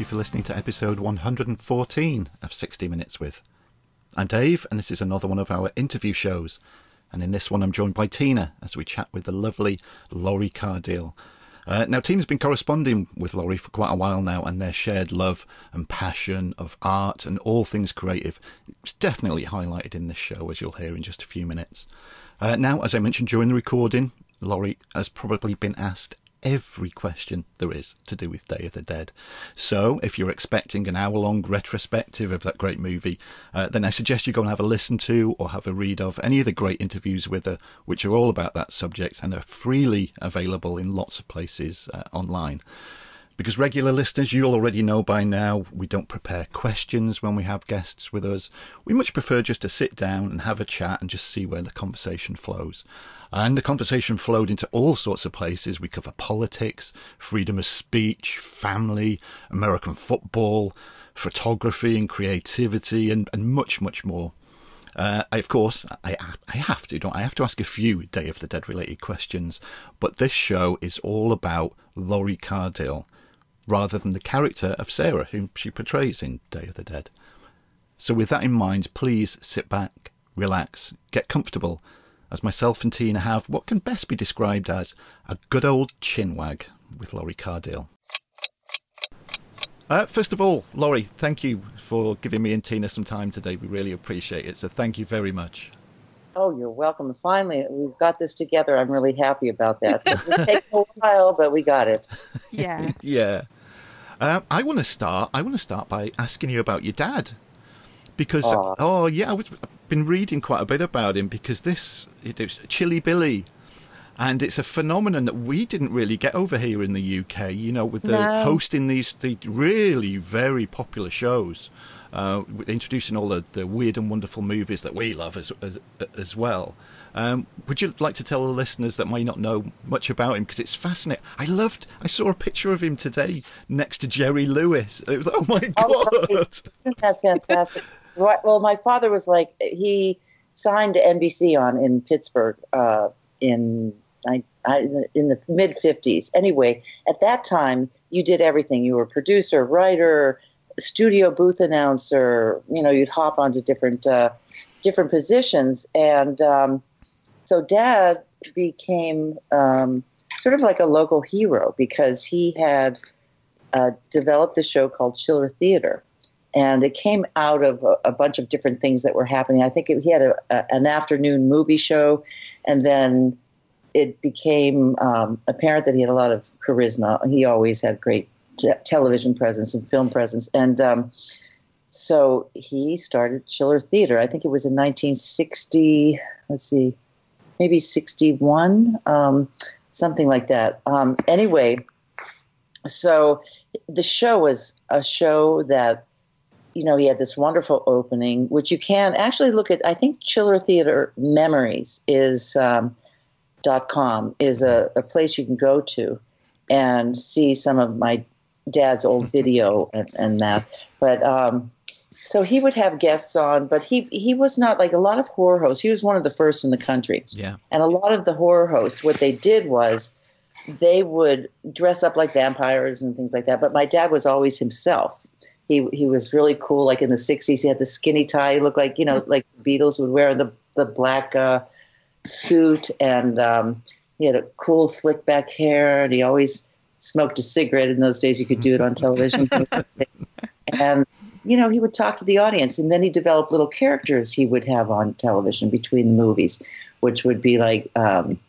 You for listening to episode 114 of 60 Minutes with. I'm Dave, and this is another one of our interview shows. And in this one, I'm joined by Tina as we chat with the lovely Lori Cardille. Uh, now, Tina's been corresponding with Lori for quite a while now, and their shared love and passion of art and all things creative is definitely highlighted in this show, as you'll hear in just a few minutes. Uh, now, as I mentioned during the recording, Lori has probably been asked every question there is to do with Day of the Dead. So, if you're expecting an hour long retrospective of that great movie, uh, then I suggest you go and have a listen to or have a read of any of the great interviews with her, which are all about that subject and are freely available in lots of places uh, online. Because regular listeners, you'll already know by now, we don't prepare questions when we have guests with us. We much prefer just to sit down and have a chat and just see where the conversation flows. And the conversation flowed into all sorts of places. We cover politics, freedom of speech, family, American football, photography and creativity, and, and much, much more. Uh, I, of course, I, I have to, don't I? Have to ask a few Day of the Dead related questions, but this show is all about Lori Cardille rather than the character of Sarah, whom she portrays in Day of the Dead. So, with that in mind, please sit back, relax, get comfortable, as myself and Tina have what can best be described as a good old chinwag with Lori Cardille. Uh, first of all, Lori, thank you for giving me and Tina some time today. We really appreciate it. So, thank you very much. Oh, you're welcome. Finally, we've got this together. I'm really happy about that. It takes a while, but we got it. Yeah. yeah. Um, I want to start. I want to start by asking you about your dad, because Aw. oh yeah, I was, I've been reading quite a bit about him because this it was Chilly Billy, and it's a phenomenon that we didn't really get over here in the UK. You know, with the No. hosting these the really very popular shows, uh, introducing all the, the weird and wonderful movies that we love as as, as well. Um, would you like to tell the listeners that might not know much about him because it's fascinating? I loved. I saw a picture of him today next to Jerry Lewis. It was, oh my Oh, god! That's fantastic. Well, my father was like he signed to NBC on in Pittsburgh uh, in I, I, in the mid '50s. Anyway, at that time, you did everything. You were producer, writer, studio booth announcer. You know, you'd hop onto different uh, different positions, and um, so Dad became um, sort of like a local hero because he had uh, developed the show called Chiller Theater and it came out of a, a bunch of different things that were happening. I think it, he had a, a, an afternoon movie show, and then it became um, apparent that he had a lot of charisma. He always had great te- television presence and film presence, and um, so he started Chiller Theater. I think it was in 1960. Let's see, maybe 61, um, something like that. Um, anyway, so the show was a show that you know, he had this wonderful opening, which you can actually look at. I think Chiller Theater Memories is um, dot com is a, a place you can go to and see some of my dad's old video and, and that. But um, so he would have guests on, but he he was not like a lot of horror hosts. He was one of the first in the country. Yeah. And a lot of the horror hosts, what they did was they would dress up like vampires and things like that. But my dad was always himself. He he was really cool. Like in the '60s, he had the skinny tie. He looked like you know like Beatles would wear the the black uh, suit, and um, he had a cool slick back hair, and he always smoked a cigarette. In those days, you could do it on television. and you know, he would talk to the audience, and then he developed little characters he would have on television between the movies, which would be like, um,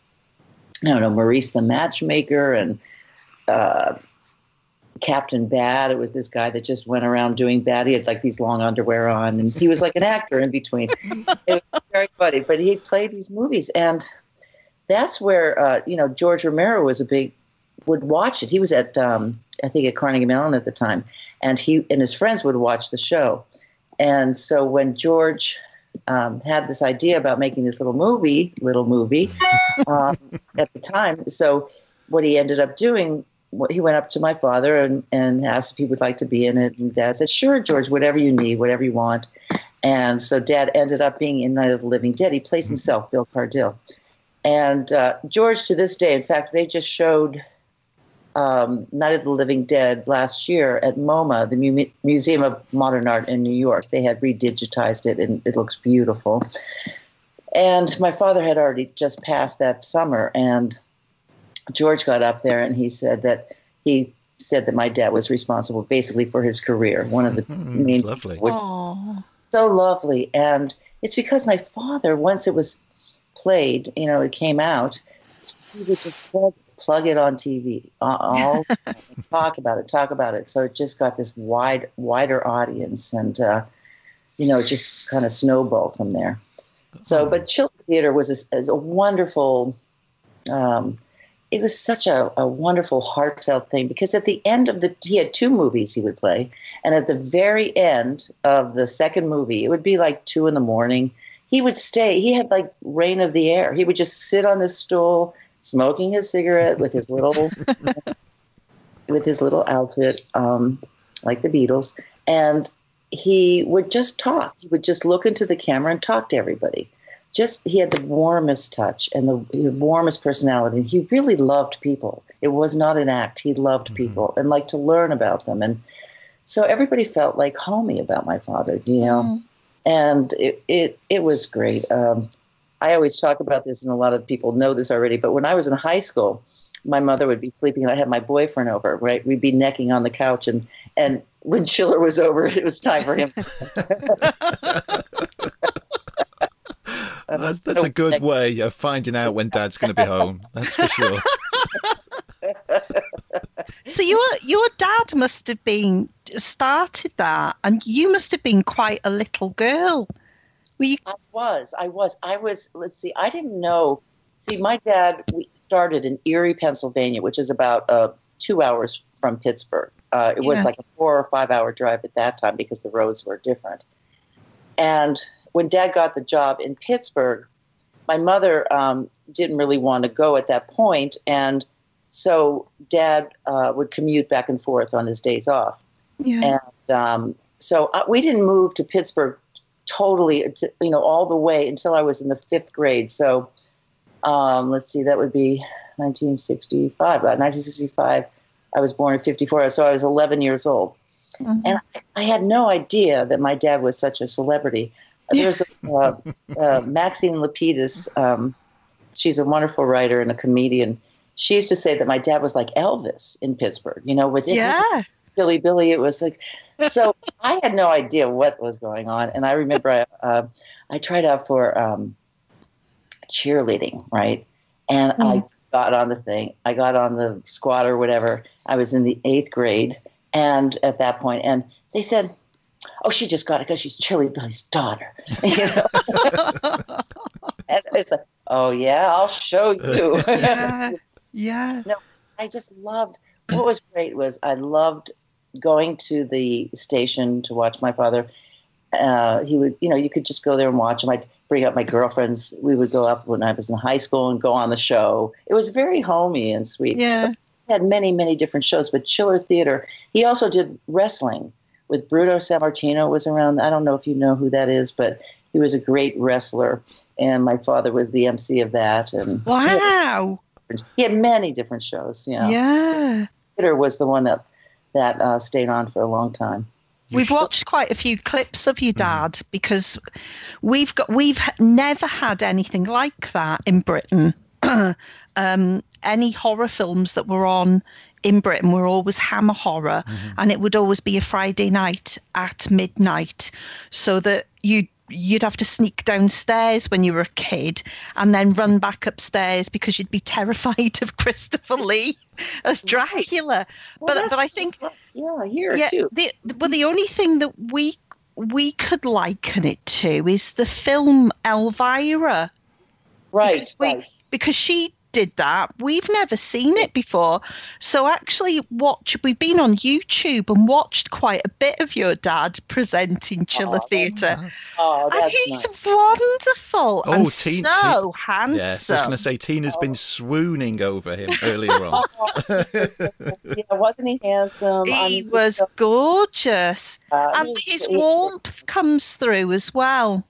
I don't know, Maurice the Matchmaker and uh, Captain Bad. It was this guy that just went around doing bad. He had like these long underwear on, and he was like an actor in between. it was very funny, but he played these movies, and that's where uh, you know George Romero was a big would watch it. He was at um, I think at Carnegie Mellon at the time, and he and his friends would watch the show. And so when George um, had this idea about making this little movie, little movie, um, at the time, so what he ended up doing, he went up to my father and, and asked if he would like to be in it. And Dad said, "Sure, George, whatever you need, whatever you want." And so Dad ended up being in Night of the Living Dead. He plays himself, Bill Cardille. And uh, George, to this day, in fact, they just showed um, Night of the Living Dead last year at MoMA, the Mu- Museum of Modern Art in New York. They had redigitized it and it looks beautiful. And my father had already just passed that summer, and George got up there and he said that he said that my dad was responsible basically for his career. One of the Mm, main lovely. would- so lovely. And it's because my father, once it was played, you know, it came out, he would just plug, plug it on TV, uh, all talk about it, talk about it. So it just got this wide, wider audience, and uh, you know, it just kind of snowballed from there. So, but Chiller Theater was a, a wonderful. Um, it was such a, a wonderful, heartfelt thing because at the end of the, he had two movies he would play, and at the very end of the second movie, it would be like two in the morning. He would stay. He had like reign of the air. He would just sit on the stool, smoking his cigarette with his little, with his little outfit, um, like the Beatles, and he would just talk. He would just look into the camera and talk to everybody. Just he had the warmest touch and the, the warmest personality. He really loved people. It was not an act. He loved people and liked to learn about them. And so everybody felt like homey about my father, you know. Mhm. And it, it it was great. Um, I always talk about this, and a lot of people know this already. But when I was in high school, my mother would be sleeping, and I had my boyfriend over. Right, we'd be necking on the couch, and and when Chiller was over, it was time for him. That's, that's a good way of finding out when Dad's going to be home. That's for sure. So your your dad must have been started that, and you must have been quite a little girl. Were you? I was, I was, I was. Let's see, I didn't know. See, my dad we started in Erie, Pennsylvania, which is about uh, two hours from Pittsburgh. Uh, it was like a four or five hour drive at that time because the roads were different. And when Dad got the job in Pittsburgh, my mother um, didn't really want to go at that point, and so Dad uh, would commute back and forth on his days off. Yeah. And um, so uh, we didn't move to Pittsburgh totally, you know, all the way until I was in the fifth grade. So um, let's see, that would be 1965. About 1965, I was born in 54, so I was 11 years old. Mhm. And I had no idea that my dad was such a celebrity. There's a, uh, uh, Maxine Lapiduss. Um, she's a wonderful writer and a comedian. She used to say that my dad was like Elvis in Pittsburgh. You know, with yeah. Billy Billy. It was like, so I had no idea what was going on. And I remember I, uh, I tried out for um, cheerleading, right? And I got on the thing. I got on the squad or whatever. I was in the eighth grade. And at that point, and they said, oh, she just got it because she's Chilly Billy's daughter. You know? and it's like, oh, yeah, I'll show you. yeah. Yeah. I just loved what was great was I loved going to the station to watch my father. Uh, he would, you know, you could just go there and watch him. I'd bring up my girlfriends. We would go up when I was in high school and go on the show. It was very homey and sweet. Yeah. He had many, many different shows, but Chiller Theater. He also did wrestling with Bruno Sammartino was around. I don't know if you know who that is, but he was a great wrestler, and my father was the MC of that. And Wow. he had many different shows. You know Yeah. theater was the one that that uh, stayed on for a long time. You We've should- watched quite a few clips of you, Dad, because we've got we've never had anything like that in Britain. um, any horror films that were on in Britain were always Hammer horror, mm-hmm. and it would always be a Friday night at midnight, so that you you'd have to sneak downstairs when you were a kid and then run back upstairs because you'd be terrified of Christopher Lee as Dracula. but that's- but I think Yeah, here yeah, too. the, well, the only thing that we we could liken it to is the film Elvira, Right, because we- right. because she did that. We've never seen it before, so actually, watch. We've been on YouTube and watched quite a bit of your dad presenting Chiller Oh, Theatre, Oh, and he's nice. wonderful Oh, and Teen- so Yes, I was going to say Tina's been swooning over him earlier on. yeah, wasn't he handsome? I he mean, was gorgeous. uh, and he's- his he's- warmth comes through as well.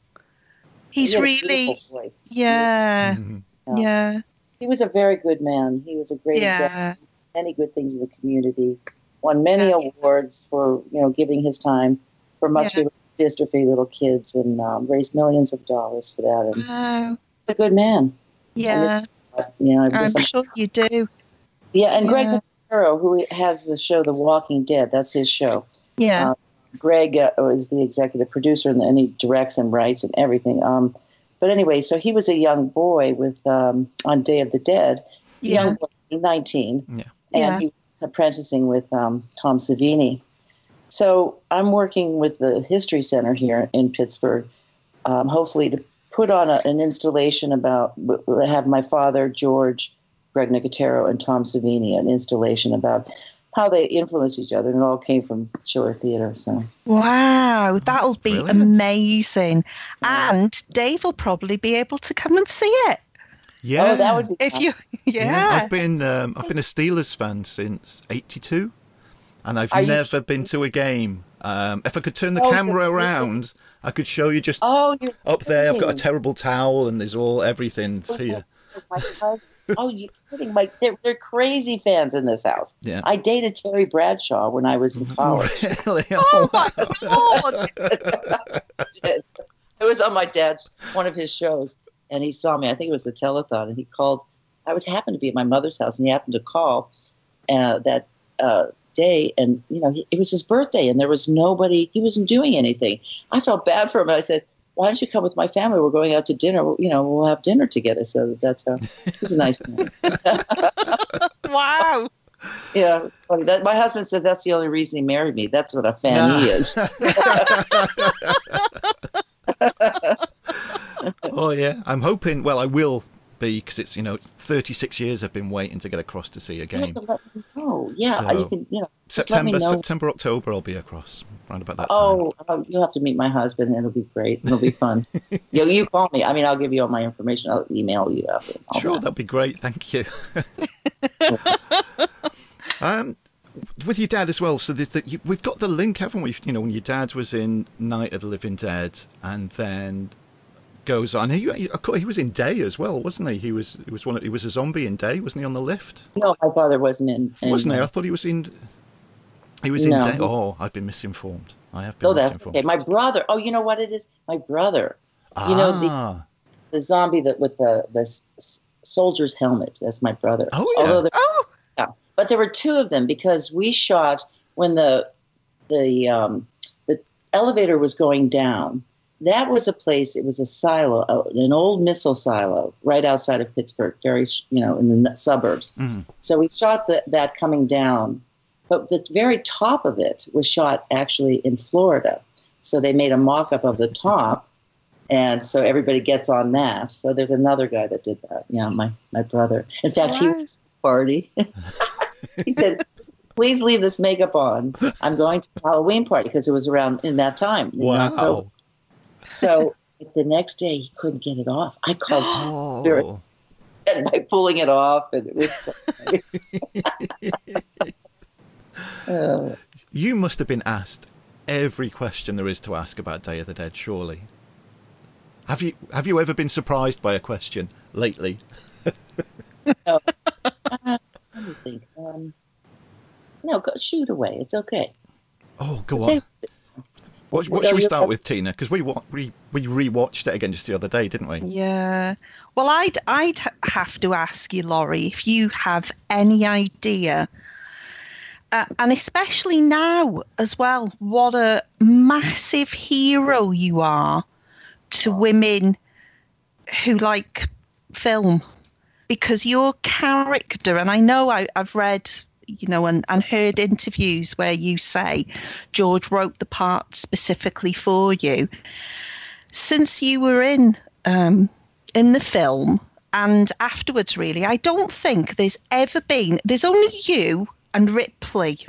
He's he had a really, beautiful yeah, Mhm. yeah, He was a very good man. He was a great example. many good things in the community. Won many Yeah. awards for you know giving his time for muscular dystrophy little kids, and um, raised millions of dollars for that. And Wow. a good man. Yeah, know, I I'm was- sure you do. yeah. And Greg Yeah. Nicotero, who has the show The Walking Dead, that's his show. Yeah. Uh, Greg uh, is the executive producer, and, and he directs and writes and everything. Um, but anyway, so he was a young boy with um, on Day of the Dead, yeah. young boy, 19, Yeah. and Yeah. he was apprenticing with um, Tom Savini. So I'm working with the History Center here in Pittsburgh, um, hopefully to put on a, an installation about have my father George, Greg Nicotero, and Tom Savini an installation about how they influenced each other, and it all came from Chiller Theater. So Wow, that'll be brilliant. amazing. Yeah. And Dave will probably be able to come and see it Yeah. oh, that would be if fun. you. Yeah. I've been um, I've been a Steelers fan since '82, and I've Are you never been to a game. Um, if I could turn the Oh, camera around, I could show you just Oh, you're up there. I've got a terrible towel, and there's all everything here. My oh, you kidding? My they're, they're crazy fans in this house. Yeah. I dated Terry Bradshaw when I was in college. Really? Oh my god! it was on my dad's one of his shows, and he saw me. I think it was the telethon, and he called. I was happened to be at my mother's house, and he happened to call uh, that uh, day, and you know he, it was his birthday, and there was nobody. He wasn't doing anything. I felt bad for him. I said. Why don't you come with my family? We're going out to dinner. You know, we'll have dinner together. So that's uh, he's a nice man. wow. Yeah, funny. That, my husband said that's the only reason he married me. That's what a fan he is. oh yeah. I'm hoping. Well, I will be because it's you know 36 years I've been waiting to get across to see a game. to let me know. Yeah, So, you can. You know, just let me September. September, October, I'll be across around about that time. Oh, oh, you'll have to meet my husband. It'll be great. It'll be fun. you, you call me. I mean, I'll give you all my information. I'll email you after. Sure, that. that'd be great. Thank you. um, with your dad as well. So there's the, you, we've got the link, haven't we? You know, when your dad was in Night of the Living Dead, and then goes on. He, he, he was in Day as well, wasn't he? He was. He was one. Of, he was a zombie in Day, wasn't he? On the lift, No, my father wasn't in. in wasn't he? I thought he was in. He was in No. Day. Oh, I've been misinformed. I have been Oh, that's misinformed. okay. My brother. Oh, you know what it is? My brother, you know, the- ah, the zombie that with the the s- s- soldier's helmet. That's my brother. Oh, yeah. Although the Oh, but there were two of them because we shot when the the um, the elevator was going down. That was a place. It was a silo, uh, an old missile silo, right outside of Pittsburgh, very you know in the suburbs. Mhm. So we shot the, that coming down, but the very top of it was shot actually in Florida. So they made a mock-up of the top, and so everybody gets on that. So there's another guy that did that. Yeah, my my brother. In fact, he was at the party. he said, "Please leave this makeup on. I'm going to a Halloween party because it was around in that time." in October." So the next day he couldn't get it off. I called Oh. by pulling it off, and it was. So Uh, You must have been asked every question there is to ask about Day of the Dead, surely. Have you have you ever been surprised by a question lately? let me think. Um, no, go, shoot away. It's okay. Oh, go on. What, what should we start with, Tina? Because we, we we rewatched it again just the other day, didn't we? yeah. Well, I'd I'd have to ask you, Lori, if you have any idea, uh, and especially now as well, what a massive hero you are to women who like film, because your character, and I know I, I've read. You know, and, and heard interviews where you say George wrote the part specifically for you since you were in um, in the film and afterwards, really, I don't think there's ever been. There's only you and Ripley.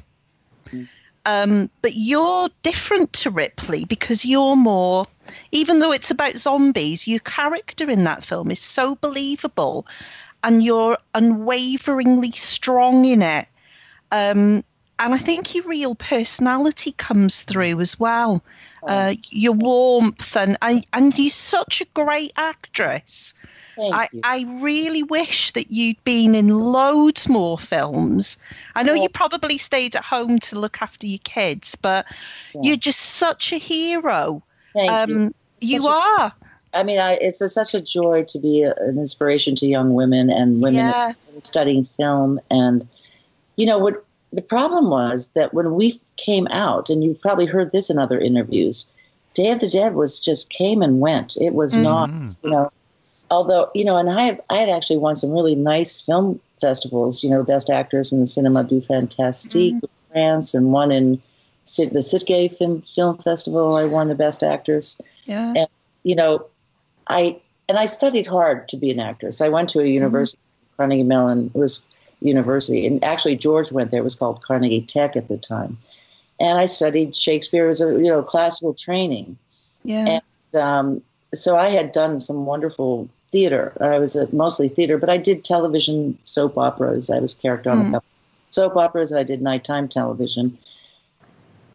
Um, but you're different to Ripley because you're more, even though it's about zombies, your character in that film is so believable and you're unwaveringly strong in it. Um, and I think your real personality comes through as well. Uh, your warmth and, and and you're such a great actress. Thank I, you. I really wish that you'd been in loads more films. I know Well- you probably stayed at home to look after your kids, but Yeah. you're just such a hero. Thank you. Um, you a- are. I mean, I, it's a, such a joy to be a, an inspiration to young women and women Yeah. studying film. And you know what? The problem was that when we came out, and you've probably heard this in other interviews, Day of the Dead was just came and went. It was mm-hmm. not, you know. Although you know, and I had I had actually won some really nice film festivals. You know, Best Actors in the Cinema du Fantastique mm-hmm. in France, and one in the Sitges Film Film Festival. I won the Best Actress Yeah. And you know, I and I studied hard to be an actress. I went to a mm-hmm. university, Carnegie Mellon it was university, and actually George went there. It was called Carnegie Tech at the time, and I studied Shakespeare as a you know classical training. Yeah. And um, so I had done some wonderful theater. I was a, mostly theater, but I did television soap operas. I was character on a couple soap operas. and I did nighttime television.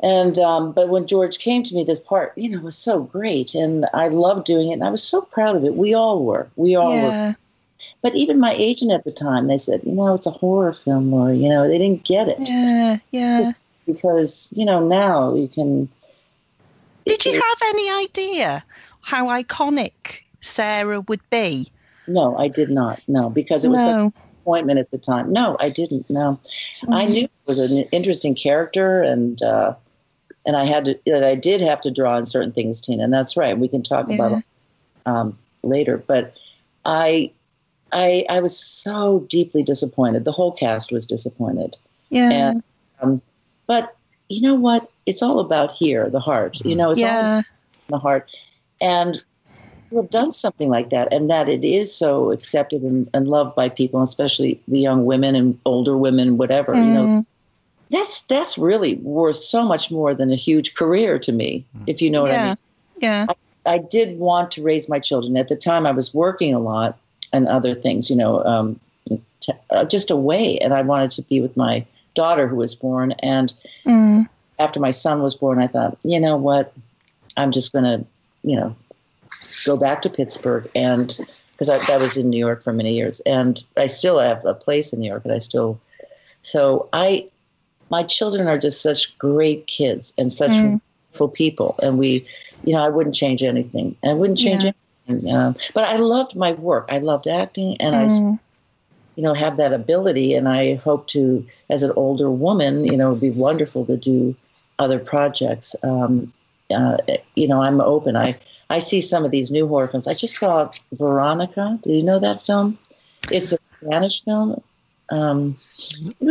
And um, but when George came to me, this part, you know, was so great, and I loved doing it, and I was so proud of it. We all were. We all were. Yeah. But even my agent at the time, they said, you know, it's a horror film, Laura. You know, they didn't get it Yeah. Yeah. because you know now you can. Did you have any idea how iconic Sarah would be? No, I did not. No, because it was such No. appointment at the time. No, I didn't. No, I Mm-hmm. knew it was an interesting character, and uh, and I had to that I did have to draw on certain things, Tina. And that's right. We can talk about it um, later. But I, I, I was so deeply disappointed. The whole cast was disappointed. Yeah. And um, but you know what? It's all about here, the heart. You know, it's all yeah. the heart. And to have done something like that, and that it is so accepted and, and loved by people, especially the young women and older women, whatever, you know, Mm. that's that's really worth so much more than a huge career to me, if you know what I mean. Yeah. I did want to raise my children. At the time, I was working a lot and other things, you know, um, t- uh, just away, and I wanted to be with my daughter who was born. And Mm. after my son was born, I thought, you know what, I'm just going to, you know, go back to Pittsburgh and because I, I was in New York for many years, and I still have a place in New York, and I still, so I, my children are just such great kids and such Mm. wonderful people, and we, you know, I wouldn't change anything. I wouldn't change Yeah. anything. Um, but I loved my work. I loved acting, and I Mm. you know, have that ability. And I hope to, as an older woman, you know, it'd be wonderful to do other projects. Um, uh, you know, I'm open. I, I see some of these new horror films. I just saw Veronica. Do you know that film? It's a Spanish film. Um,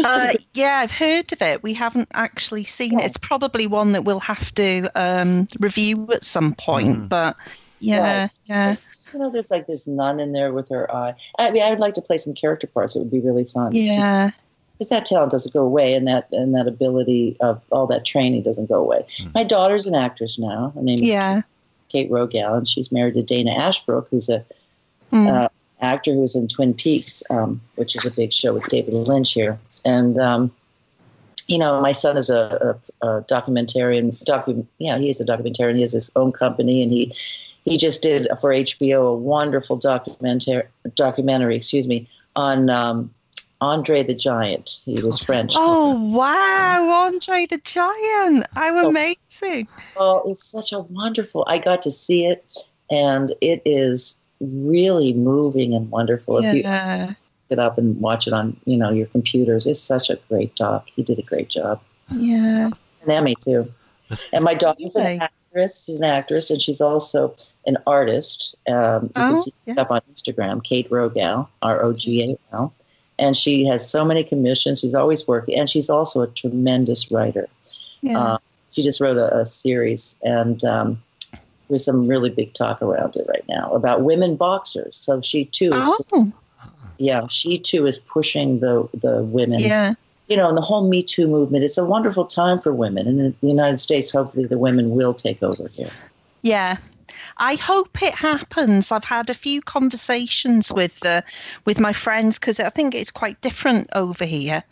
Uh, yeah, I've heard of it. We haven't actually seen it. It's probably one that we'll have to um, review at some point. But yeah, Right. yeah, you know, there's like this nun in there with her eye. I mean, I would like to play some character parts. It would be really fun. yeah, because that talent doesn't go away and that and that ability of all that training doesn't go away. My daughter's an actress now. Her name is yeah. Kate Rogal, and she's married to Dana Ashbrook, who's a Mm. uh, actor who was in Twin Peaks, um, which is a big show with David Lynch here. And um, you know, my son is a, a, a documentarian. Docu- yeah, he is a documentarian. He has his own company, and he he just did for HBO a wonderful documentary documentary. Excuse me on. Um, Andre the Giant. He was French. Oh wow, Andre the Giant! How Oh. amazing! Oh, it's such a wonderful. I got to see it, and it is really moving and wonderful. If you Yeah, get up and watch it on, you know, your computers, it's such a great doc. He did a great job. yeah. An Emmy too. And my an actress. She's an actress, and she's also an artist. Um, you can Oh, see yeah. stuff on Instagram. Kate Rogal, R O G A L, and she has so many commissions. She's always working, and she's also a tremendous writer. yeah. Uh, she just wrote a, a series, and um, there's some really big talk around it right now about women boxers. So she too is, oh, yeah, she too is pushing the the women. yeah. You know, and the whole Me Too movement. It's a wonderful time for women, and in the United States, hopefully, the women will take over here. Yeah. I hope it happens. I've had a few conversations with uh, with my friends because I think it's quite different over here,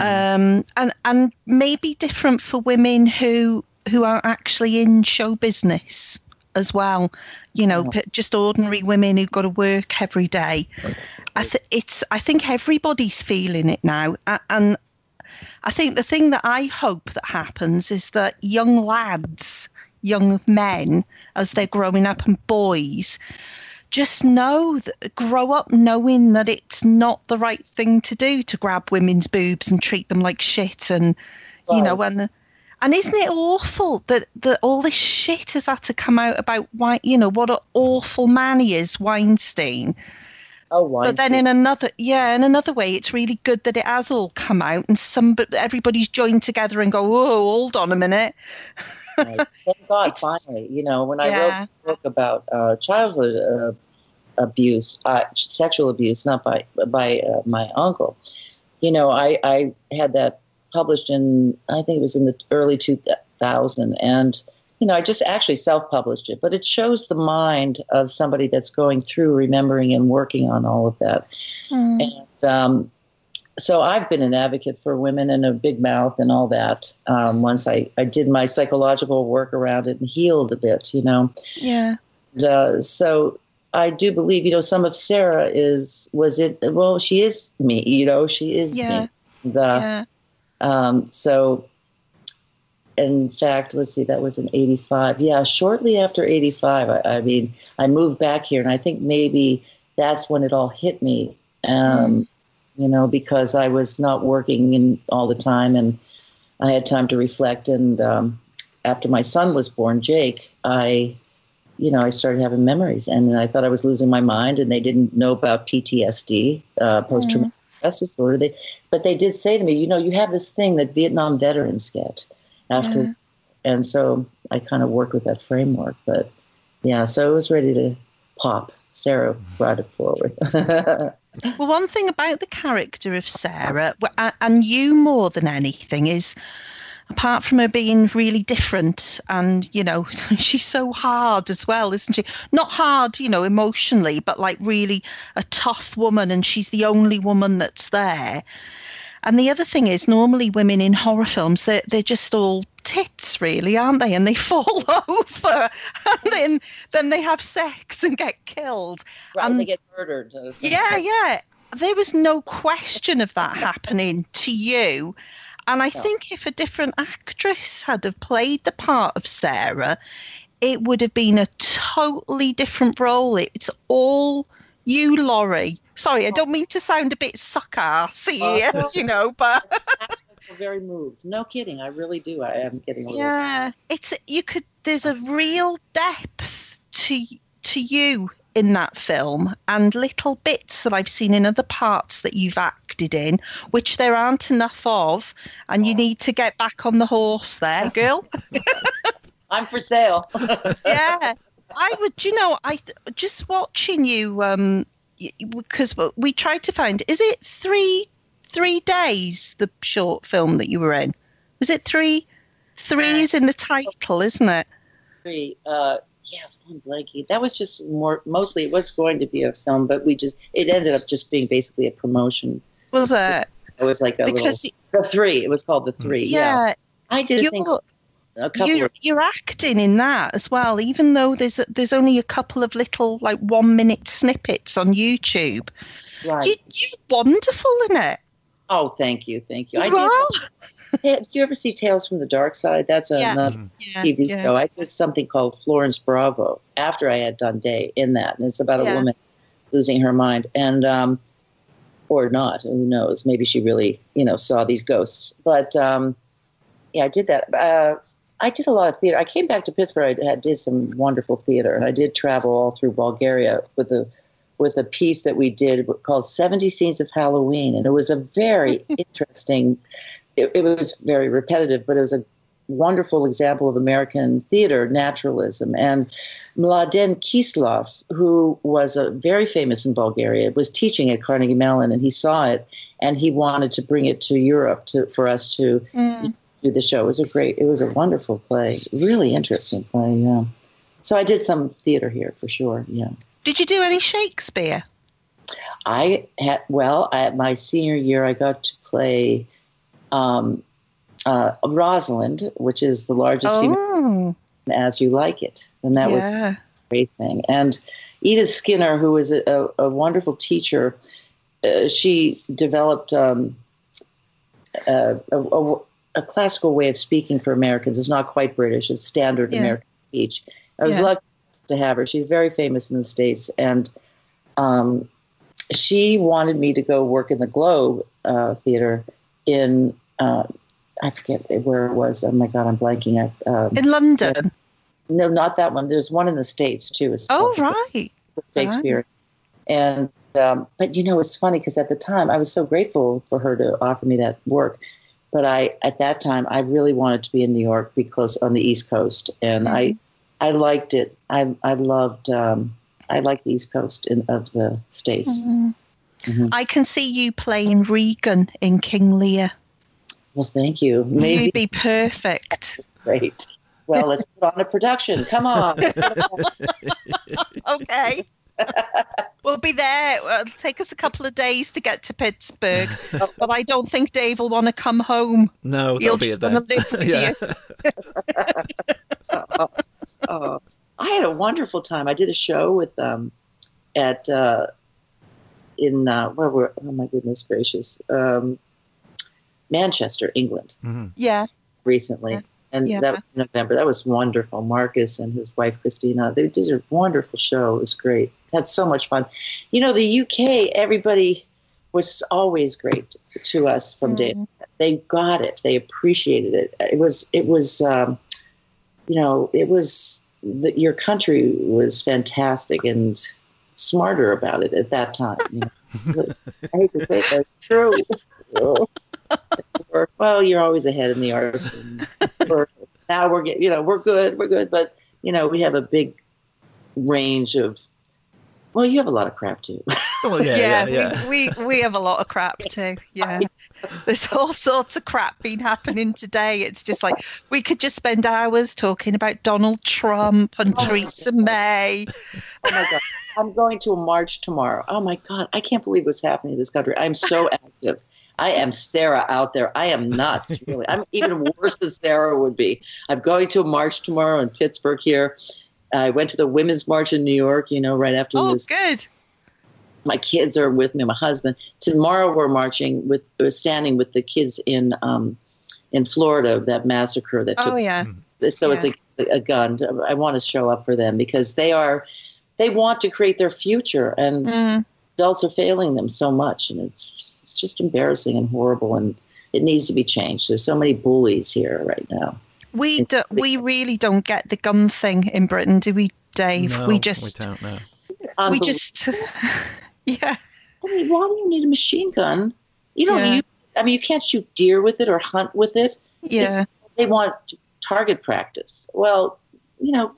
um, and and maybe different for women who who are actually in show business. As well. You know, just ordinary women who've got to work every day. I th- it's I think everybody's feeling it now, and I think the thing that I hope that happens is that young lads, young men, as they're growing up, and boys, just know that grow up knowing that it's not the right thing to do to grab women's boobs and treat them like shit and you know and and isn't it awful that that all this shit has had to come out about why you know what an awful man he is Weinstein Oh, but then in another yeah in another way it's really good that it has all come out and some everybody's joined together and go whoa hold on a minute Right. Thank God, It's- finally. You know, when I wrote a book about uh, childhood uh, abuse, uh, sexual abuse, not by by uh, my uncle, you know, I, I had that published in, I think it was in the early 2000. And, you know, I just actually self published it, but it shows the mind of somebody that's going through remembering and working on all of that. And um, so I've been an advocate for women and a big mouth and all that. Um, once I, I did my psychological work around it and healed a bit, you know. yeah And, uh, so I do believe, you know, some of Sarah is was it. Well, she is me, you know. She is Yeah. me. The, yeah um, so, in fact, let's see, that was in 85. Yeah, shortly after 85, I, I mean, I moved back here, and I think maybe that's when it all hit me, um, you know, because I was not working in all the time and I had time to reflect. And um, after my son was born, Jake, I, you know, I started having memories, and I thought I was losing my mind, and they didn't know about PTSD, uh, post traumatic stress disorder. They, but they did say to me, you know, you have this thing that Vietnam veterans get after, Yeah. and so I kind of worked with that framework. But yeah, so it was ready to pop. Sarah brought it forward. Well, one thing about the character of Sarah, and you more than anything, is apart from her being really different and, you know, she's so hard as well, isn't she? Not hard, you know, emotionally, but like really a tough woman, and she's the only woman that's there. And the other thing is, normally women in horror films, they're, they're just all tits, really, aren't they? And they fall over, and then then they have sex and get killed. right, Um, they get murdered. Yeah, yeah. There was no question of that happening to you. And I No. think if a different actress had have played the part of Sarah, it would have been a totally different role. It's all you, Lori. Sorry, I don't mean to sound a bit suck-assy, Oh, no. you know, but very moved. No kidding, I really do. I am getting a little. yeah, it's you could. There's a real depth to to you in that film, and little bits that I've seen in other parts that you've acted in, which there aren't enough of, and you need to get back on the horse there, girl. I'm for sale. yeah, I would. You know, I just watching you um because we tried to find. Is it three three days the short film that you were in? Was it three? Three is in the title, isn't it? Three, uh, yeah, I'm blanking. That was just more. Mostly, it was going to be a film, but we just it ended up just being basically a promotion. Was it? It was like a Because little the three. It was called the three. Yeah, yeah, I did you're, think a couple you're of you're acting in that as well, even though there's there's only a couple of little like one minute snippets on YouTube. right. You you're wonderful in it. oh, thank you, thank you. You I did. are? Yeah, did you ever see Tales from the Dark Side? That's a Yeah. not Yeah, TV yeah. show. I did something called Florence Bravo after I had done Day in that, and it's about Yeah. a woman losing her mind, and um, or not, who knows? Maybe she really, you know, saw these ghosts. But um, yeah, I did that. Uh, I did a lot of theater. I came back to Pittsburgh. I had did some wonderful theater, and I did travel all through Bulgaria with a with a piece that we did called 70 Scenes of Halloween, and it was a very interesting it, it was very repetitive, but it was a wonderful example of American theater naturalism. And Mladen Kiselov, who was a very famous in Bulgaria, was teaching at Carnegie Mellon, and he saw it, and he wanted to bring it to Europe to, for us to Mm. do the show. It was a great, it was a wonderful play, really interesting play. Yeah. So I did some theater here for sure. Yeah. Did you do any Shakespeare? I had well at my senior year, I got to play um, uh, Rosalind, which is the largest female Oh, As You Like It, and that was yeah. a great thing. And Edith Skinner, who was a, a, a wonderful teacher, uh, she developed um, a, a, a classical way of speaking for Americans. It's not quite British; it's standard Yeah. American speech. I was Yeah. lucky to have her. She's very famous in the states, and um, she wanted me to go work in the Globe uh, Theater in uh, I forget where it was. Oh my God, I'm blanking. out. um, In London. no, not that one. There's one in the states too. It's Oh, right. Shakespeare. And um, but you know, it's funny because at the time I was so grateful for her to offer me that work. But I at that time I really wanted to be in New York, be close on the East Coast, and I I liked it. I I loved um, I liked the East Coast in, of the states. Mhm. Mhm. I can see you playing Regan in King Lear. Well, thank you. Maybe You'd be perfect. great. Well, let's put on a production. Come on. Let's put on- Okay. we'll be there. It'll take us a couple of days to get to Pittsburgh, but I don't think Dave will want to come home. No, he'll be just it then. wanna live with yeah. oh, I had a wonderful time. I did a show with um, at uh, in uh, where were oh my goodness gracious um, Manchester, England, Mhm. Yeah. recently, Yeah. and Yeah. that was in November. That was wonderful. Marcus and his wife Christina, they did a wonderful show. It was great. Had so much fun. You know, the UK, everybody was always great to us from day Mm. they got it. They appreciated it. It was it was um, you know it was the, your country was fantastic and smarter about it at that time. You know? I hate to say it, but true. Or, well, you're always ahead in the arts. And now we're getting you know we're good, we're good, but you know we have a big range of. Well, you have a lot of crap too. Oh, well, yeah, yeah, yeah. We, we we have a lot of crap too. Yeah. There's all sorts of crap been happening today. It's just like we could just spend hours talking about Donald Trump and Oh, Theresa May. Oh my god! I'm going to a march tomorrow. Oh my god! I can't believe what's happening in this country. I'm so active. I am Sarah out there. I am nuts, really. I'm even worse than Sarah would be. I'm going to a march tomorrow in Pittsburgh here. I went to the Women's March in New York, you know, right after Oh, this. good. My kids are with me, my husband. Tomorrow we're marching with, we're standing with the kids in um, in Florida, that massacre that took Oh, yeah. so it's a, a gun. I want to show up for them because they are, they want to create their future, and Mm. adults are failing them so much, and it's it's just embarrassing and horrible, and it needs to be changed. There's so many bullies here right now. We do, we really don't get the gun thing in Britain, do we, Dave? No, we just we don't know. we just yeah. I mean, why do you need a machine gun? You don't. Yeah. Use, I mean, you can't shoot deer with it or hunt with it. Yeah. They want target practice. Well, you know,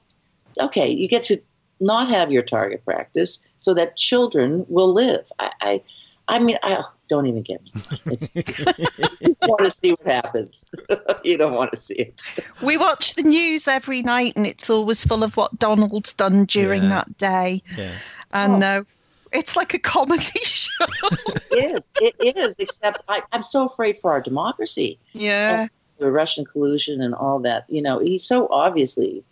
okay, you get to not have your target practice so that children will live. I, I, I mean, I don't even get me. It's, you want to see what happens. you don't want to see it. We watch the news every night and it's always full of what Donald's done during Yeah. that day. Yeah. And Oh. uh, it's like a comedy show. It is. It is. Except I, I'm so afraid for our democracy. yeah. the Russian collusion and all that. You know, he's so obviously,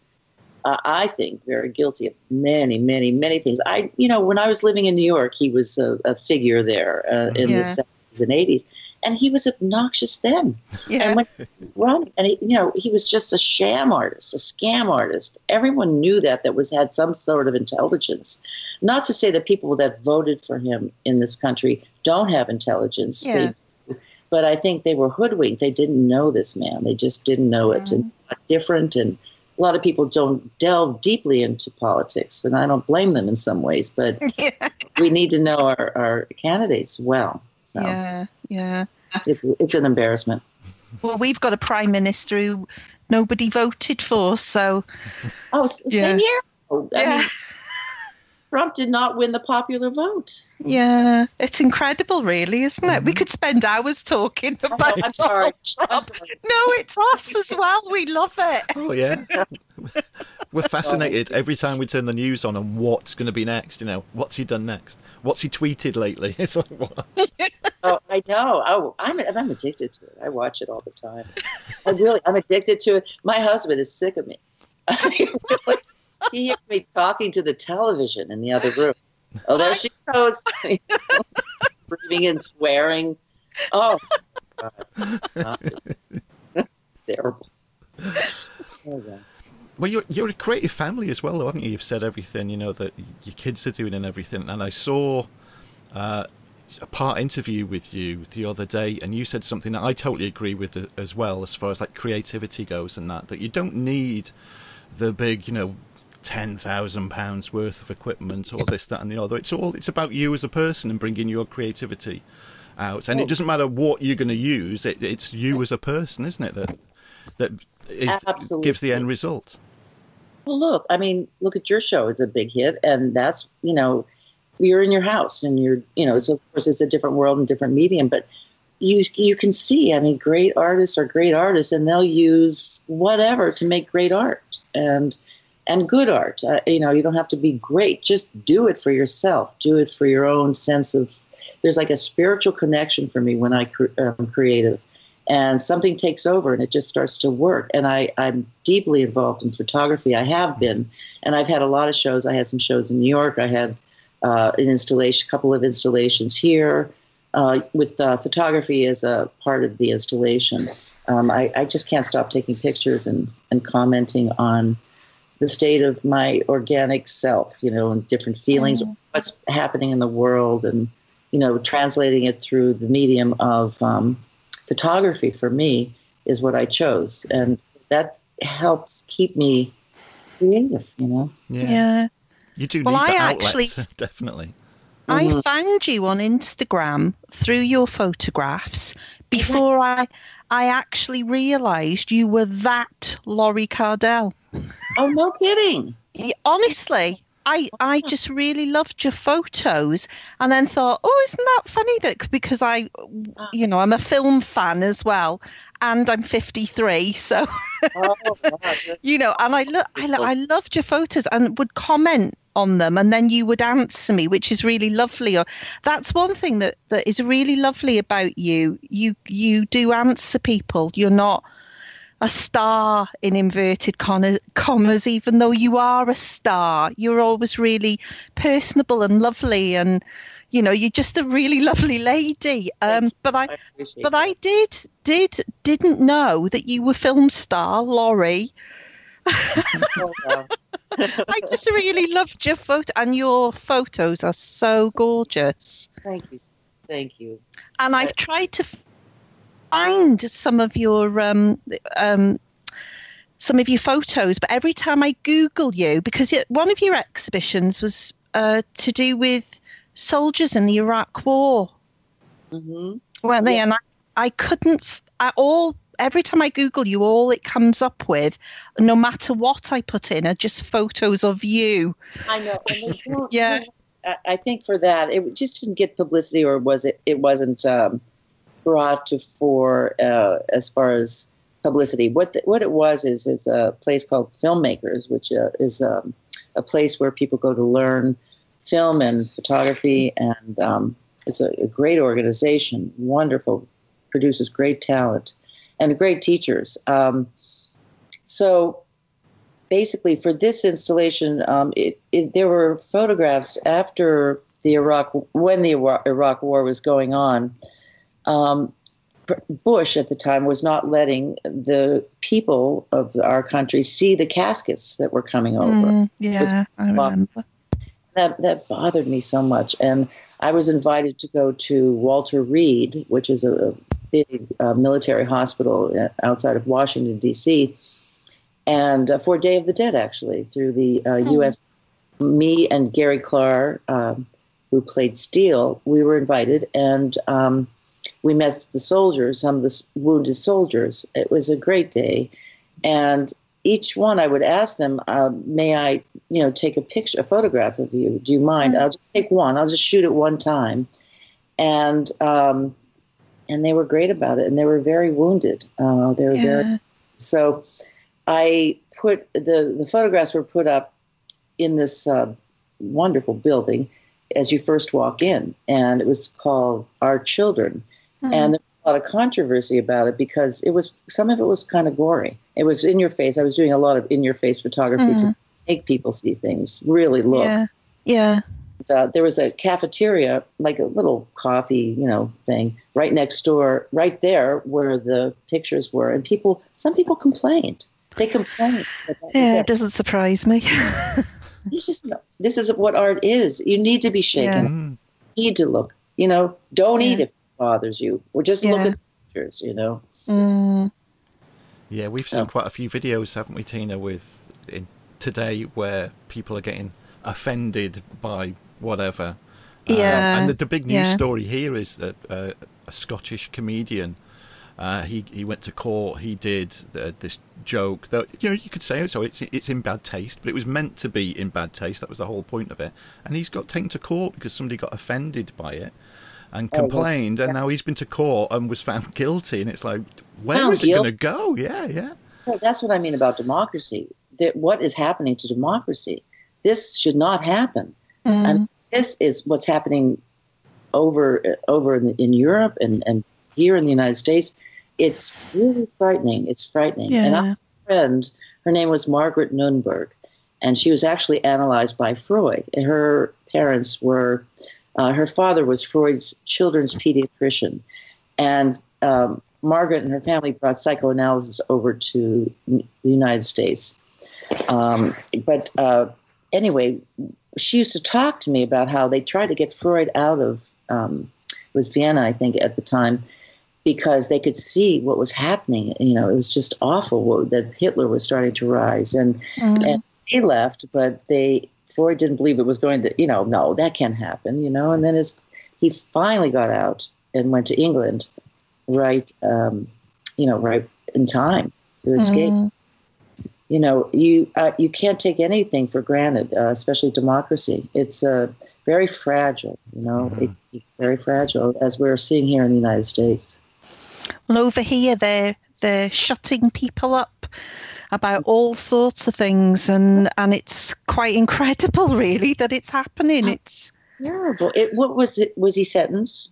I think, very guilty of many, many, many things. I, you know, when I was living in New York, he was a, a figure there uh, in Yeah. the 70s and 80s, and he was obnoxious then. Yeah. And when running, and he, you know, he was just a sham artist, a scam artist. Everyone knew that that was had some sort of intelligence. Not to say that people that voted for him in this country don't have intelligence. Yeah. They but I think they were hoodwinked. They didn't know this man. They just didn't know it. And different, and a lot of people don't delve deeply into politics, and I don't blame them in some ways. But yeah. we need to know our, our candidates well. So Yeah. Yeah. it's, it's an embarrassment. Well, we've got a prime minister who nobody voted for, so Oh, s- Yeah. same here. Oh, I yeah. mean, Trump did not win the popular vote. Yeah, it's incredible, really, isn't it? We Mhm. could spend hours talking about Mm-hmm. I'm sorry. Donald Trump. No, it's us as well. We love it. Oh yeah. We're fascinated every time we turn the news on and what's going to be next. You know, what's he done next? What's he tweeted lately? It's like, what? Oh, I know. Oh, I'm I'm addicted to it. I watch it all the time. I really, I'm addicted to it. My husband is sick of me. he hears me talking to the television in the other room. Oh, there she goes, breathing and swearing. Oh, terrible. Oh, yeah. Well, you're you're a creative family as well, though, haven't you? You've said everything you know that your kids are doing and everything. And I saw uh, a part interview with you the other day, and you said something that I totally agree with as well, as far as like creativity goes, and that that you don't need the big, you know, ten thousand pounds worth of equipment or this, that, and the other. It's all it's about you as a person and bringing your creativity out. And it doesn't matter what you're going to use; it, it's you as a person, isn't it? That that is, gives the end result. Well, look, I mean, look at your show; it's a big hit, and that's you know, you're in your house, and you're you know, so of course it's a different world and different medium, but you you can see. I mean, great artists are great artists, and they'll use whatever to make great art, and and good art. Uh, you know, you don't have to be great; just do it for yourself. Do it for your own sense of. There's like a spiritual connection for me when I cre- am creative and something takes over and it just starts to work. And I, I'm deeply involved in photography. I have been, and I've had a lot of shows. I had some shows in New York. I had uh, an installation, a couple of installations here. Uh, with uh, photography as a part of the installation, um, I, I, just can't stop taking pictures and, and commenting on the state of my organic self, you know, and different feelings, mm. what's happening in the world, and you know, translating it through the medium of um, photography for me is what I chose, and that helps keep me creative. You know. Yeah. yeah. You do well, I actually definitely. I mm-hmm. found you on Instagram through your photographs before I I actually realised you were that Lori Cardille. Oh no kidding. Honestly, I, I just really loved your photos and then thought, oh, isn't that funny that because I, ah. you know, I'm a film fan as well and I'm 53, so oh, you know, and I look, I, I loved your photos and would comment on them, and then you would answer me, which is really lovely. Or that's one thing that that is really lovely about you. You you do answer people. You're not a star in inverted commas, even though you are a star. You're always really personable and lovely, and you know you're just a really lovely lady. Um, but I, I but that. I did did didn't know that you were film star Lori. oh, I just really loved your photo, and your photos are so gorgeous. Thank you, thank you. And I've tried to find some of your um, um, some of your photos, but every time I Google you, because it, one of your exhibitions was uh, to do with soldiers in the Iraq War, mm-hmm. weren't they? Yeah. And I, I couldn't. I, all every time I Google you, all it comes up with, no matter what I put in, are just photos of you. I know. yeah. I think for that, it just didn't get publicity, or was it? It wasn't. Um, brought to fore uh, as far as publicity. What the, what it was is is a place called Filmmakers, which uh, is um, a place where people go to learn film and photography, and um, it's a, a, great organization, wonderful, produces great talent and great teachers. Um, so basically, for this installation, um, it, it, there were photographs after the Iraq when the Iraq War was going on um, Bush at the time was not letting the people of our country see the caskets that were coming over. Mm, yeah, I remember. That that bothered me so much, and I was invited to go to Walter Reed, which is a big uh, military hospital uh, outside of Washington D.C., and uh, for Day of the Dead, actually, through the uh, oh. U.S. Me and Gary Klar, um, who played Steele, we were invited, and um, we met the soldiers, some of the wounded soldiers. It was a great day, and each one I would ask them, uh, "May I, you know, take a picture, a photograph of you? Do you mind? Mm-hmm. I'll just take one. I'll just shoot it one time." And um, and they were great about it, and they were very wounded. Uh, they were yeah. very so. I put the the photographs were put up in this uh, wonderful building as you first walk in, and it was called Our Children. Mm-hmm. And there were a a lot of controversy about it because it was some of it was kind of gory. It was in your face. I was doing a lot of in your face photography to make people see things, really look. Yeah. Yeah. uh, there was a cafeteria, like a little coffee, you know, thing right next door, right there where the pictures were, and people, some people complained. They complained. that that was Yeah, it doesn't surprise me. this is this is what art is. You need to be shaken. Yeah. Mm. You need to look. You know, don't eat Yeah. if it bothers you, or just look at pictures. You know. Mm, Yeah, we've seen Oh. quite a few videos, haven't we, Tina, with in, today where people are getting offended by whatever. Uh, Yeah, and the, the big news yeah. story here is that uh, a Scottish comedian. Uh, he he went to court. He did uh, this joke that you know you could say so it's it's in bad taste, but it was meant to be in bad taste. That was the whole point of it. And he's got taken to court because somebody got offended by it and Oh, well, complained, and now he's been to court and was found guilty. And it's like, where Found is it going to go? Yeah, yeah. Well, that's what I mean about democracy. That what is happening to democracy? This should not happen. mm, And this is what's happening over over in, in Europe and, and here in the United States. It's really frightening. It's frightening. And I have a friend, her name was Margaret Nunberg, and she was actually analyzed by Freud. And her parents were, uh, her father was Freud's children's pediatrician. And um, Margaret and her family brought psychoanalysis over to the United States. Um, but uh, anyway, she used to talk to me about how they tried to get Freud out of um, it was Vienna, I think, at the time, because they could see what was happening. You know, it was just awful what, that Hitler was starting to rise, and Mm, and they left, but they Freud didn't believe it was going to. You know, no, that can't happen. You know, and then it's he finally got out and went to England, right? Um, you know, right in time to escape mm, you know you uh, you can't take anything for granted uh, especially democracy it's uh, very fragile you know Mhm. it, very fragile as we're seeing here in the united states Well, over here they're they're shutting people up about all sorts of things, and and it's quite incredible, really, that it's happening. It's terrible it what was it was he sentenced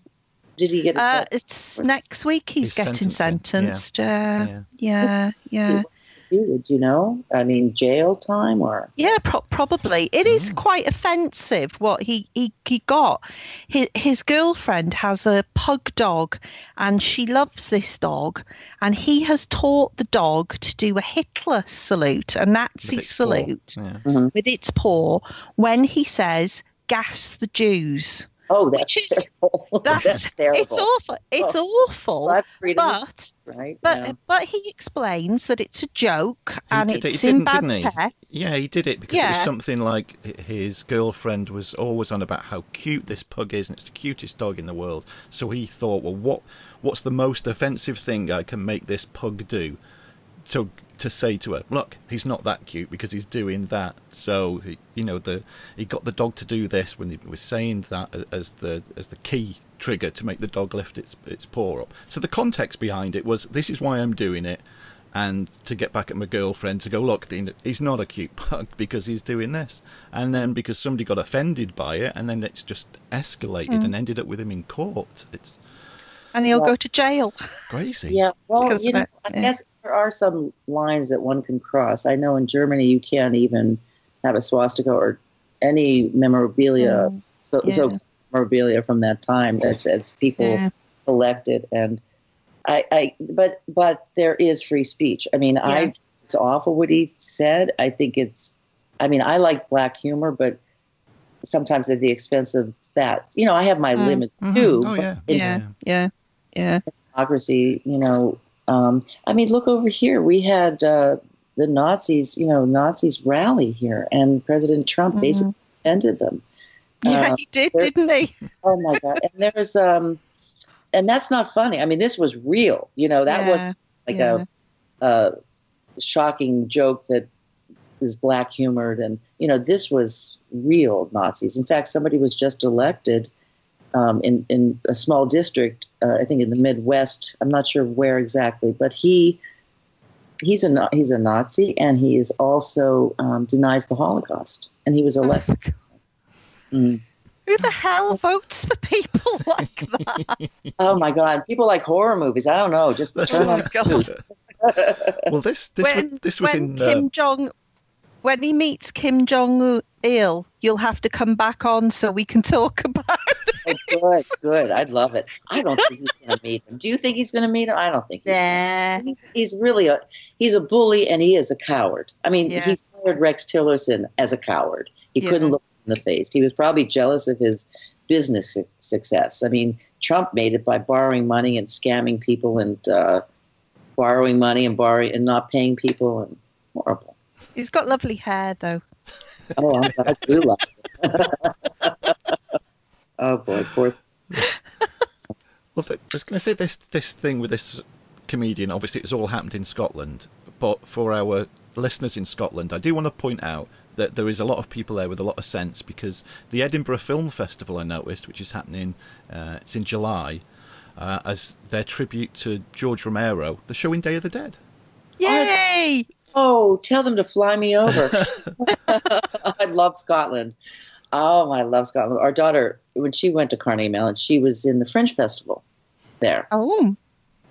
did he get a uh, it's next week he's, He's getting sentencing, yeah. sentenced. Yeah, yeah. yeah, yeah. Do you know i mean jail time or Yeah, pro- probably. It is Mm. quite offensive what he, he, he got. His, his girlfriend has a pug dog and she loves this dog. And he has taught the dog to do a Hitler salute, a Nazi With its paw. salute with its paw when he says, gas the Jews. Oh that's Which is- terrible That's, that's terrible It's awful. It's oh, awful. Blood freedom But right but yeah. but he explains that it's a joke and did it- it's he in didn't, bad didn't he? taste. Yeah, he did it because it was something like his girlfriend was always on about how cute this pug is, and it's the cutest dog in the world. So he thought, well, what what's the most offensive thing I can make this pug do? So to say to her, look, he's not that cute because he's doing that. So he, you know, the he got the dog to do this when he was saying that as the as the key trigger to make the dog lift its its paw up. So the context behind it was this is why I'm doing it and to get back at my girlfriend to go look the- he's not a cute pug because he's doing this and then because somebody got offended by it and then it's just escalated hmm. and ended up with him in court it's And he'll Yeah. go to jail. crazy Yeah, well, Because you know, I guess there are some lines that one can cross. I know in Germany you can't even have a swastika or any memorabilia, so, yeah. so memorabilia from that time that's that's people Yeah. collected. And I, I, but but there is free speech. I mean, Yeah. I it's awful what he said. I think it's. I mean, I like black humor, but sometimes at the expense of that. You know, I have my Mm. limits Mhm. too. oh but yeah Yeah, yeah, yeah. democracy, you know. Um, I mean, look over here. We had uh, the Nazis, you know, Nazis rally here, and President Trump Mhm. basically defended them. Yeah, Uh, he did, there- didn't he? Oh my God! and there's, um, and that's not funny. I mean, this was real. You know, that was like yeah. a, a shocking joke that is black humored, and you know, this was real Nazis. In fact, somebody was just elected um, in in a small district, uh, I think in the Midwest. I'm not sure where exactly, but he he's a he's a Nazi, and he is also um, denies the Holocaust, and he was elected. Mm. Who the hell votes for people like that? Oh my God, people like horror movies. I don't know. Just That's turn Oh on the God. news. well, this this when was, this was when in Kim uh, Jong when he meets Kim Jong Il, you'll have to come back on so we can talk about it. Oh, good, good. I'd love it. I don't think he's going to meet him. Do you think he's going to meet him? I don't think. He's, Yeah. he's really a he's a bully and he is a coward. I mean, Yeah. he fired Rex Tillerson as a coward. He Yeah. couldn't look him in the face. He was probably jealous of his business su- success. I mean, Trump made it by borrowing money and scamming people and uh, borrowing money and borrowing and not paying people and horrible. He's got lovely hair though. Oh, I, I do love it. oh boy, poor. Well, th- I was going to say this this thing with this comedian. Obviously, it's all happened in Scotland, but for our listeners in Scotland, I do want to point out that there is a lot of people there with a lot of sense because the Edinburgh Film Festival I noticed, which is happening, uh, it's in July, uh, as their tribute to George Romero. They're showing Day of the Dead. Yay! Oh, tell them to fly me over. I love Scotland. Oh, I love Scotland. Our daughter, when she went to Carnegie Mellon, she was in the Fringe Festival there. Oh,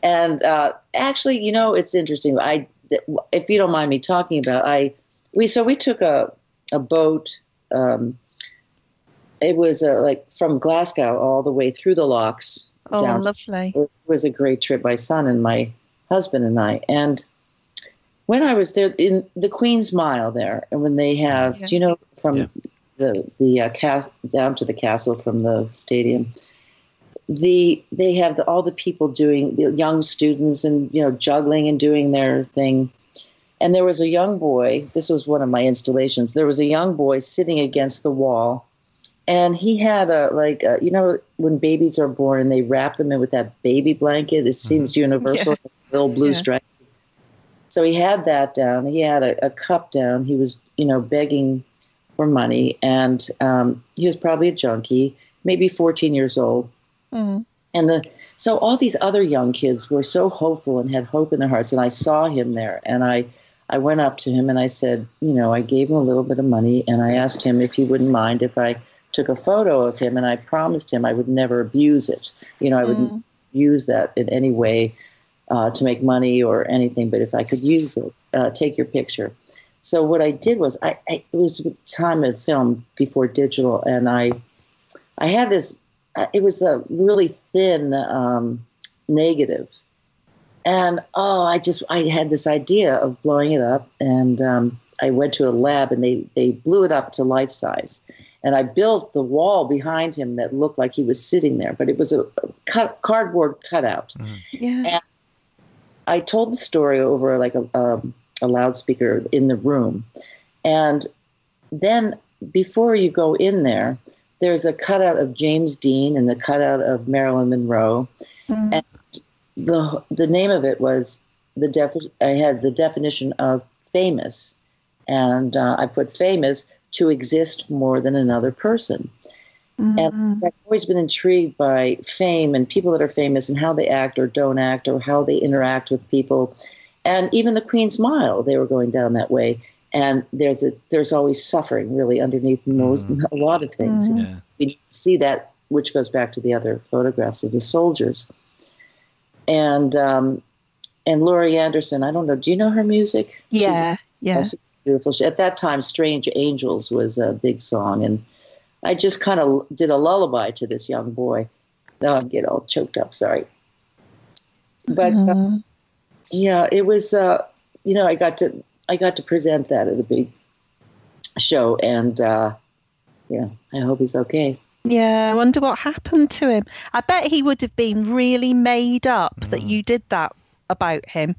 And uh, actually, you know, it's interesting. I, if you don't mind me talking about, I, we so we took a a boat. Um, it was uh, like from Glasgow all the way through the locks oh, down lovely. it was a great trip. My son and my husband and I. And when I was there in the Queen's Mile there, and when they have, Yeah. do you know, from Yeah. The the uh, cast down to the castle from the stadium, the they have the, all the people doing the young students and you know juggling and doing their thing. And there was a young boy. This was one of my installations. There was a young boy sitting against the wall, and he had a like a, you know when babies are born and they wrap them in with that baby blanket. It seems universal, little blue Yeah. stripe. So he had that down. He had a, a cup down. He was you know begging for money, and um, he was probably a junkie, maybe 14 years old. Mm. And the so all these other young kids were so hopeful and had hope in their hearts. And I saw him there, and I I went up to him and I said, you know, I gave him a little bit of money, and I asked him if he wouldn't mind if I took a photo of him, and I promised him I would never abuse it. You know, I wouldn't Mm. use that in any way uh, to make money or anything, but if I could use it, uh, take your picture. So what I did was I, I it was a time of film before digital, and I I had this. uh, It was a really thin um, negative, and oh, I just I had this idea of blowing it up, and um, I went to a lab, and they they blew it up to life size, and I built the wall behind him that looked like he was sitting there, but it was a a cut, cardboard cutout. Yeah. I told the story over like a, um, a loudspeaker in the room. And then before you go in there, there's a cutout of James Dean and the cutout of Marilyn Monroe. Mm. The, the name of it was the def- I had the definition of famous. And uh, I put famous to exist more than another person. Mm. And I've always been intrigued by fame and people that are famous and how they act or don't act or how they interact with people. And even the Queen's Mile, they were going down that way. And there's a, there's always suffering really underneath most a lot of things. Mm. Yeah. You see that, which goes back to the other photographs of the soldiers. And um, and Laurie Anderson, I don't know. Do you know her music? yeah. Yeah. Beautiful. She- At that time, "Strange Angels" was a big song, and I just kind of did a lullaby to this young boy. Now I'm getting all choked up. Sorry, but uh, Mm. Yeah, it was. Uh, you know, I got to I got to present that at a big show, and uh, yeah, I hope he's okay. Yeah, I wonder what happened to him. I bet he would have been really made up that you did that about him.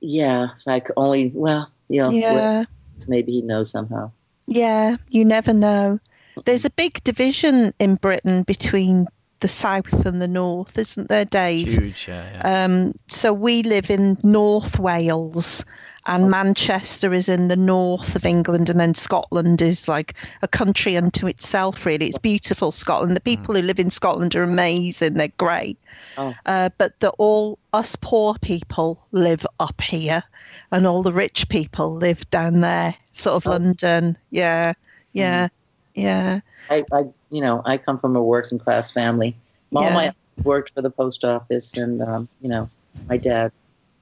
Yeah, like only. Well, you know, Yeah, maybe he knows somehow. yeah, you never know. There's a big division in Britain between the south and the north, isn't there, Dave? Huge, yeah, yeah. Um, so we live in North Wales, and Manchester is in the north of England, and then Scotland is like a country unto itself. Really, it's beautiful Scotland. The people who live in Scotland are amazing. They're great, Oh. uh, but the all us poor people live up here, and all the rich people live down there, sort of Oh. London. Yeah, yeah, yeah. I, I you know, I come from a working class family. All Yeah. my worked for the post office, and um, you know, my dad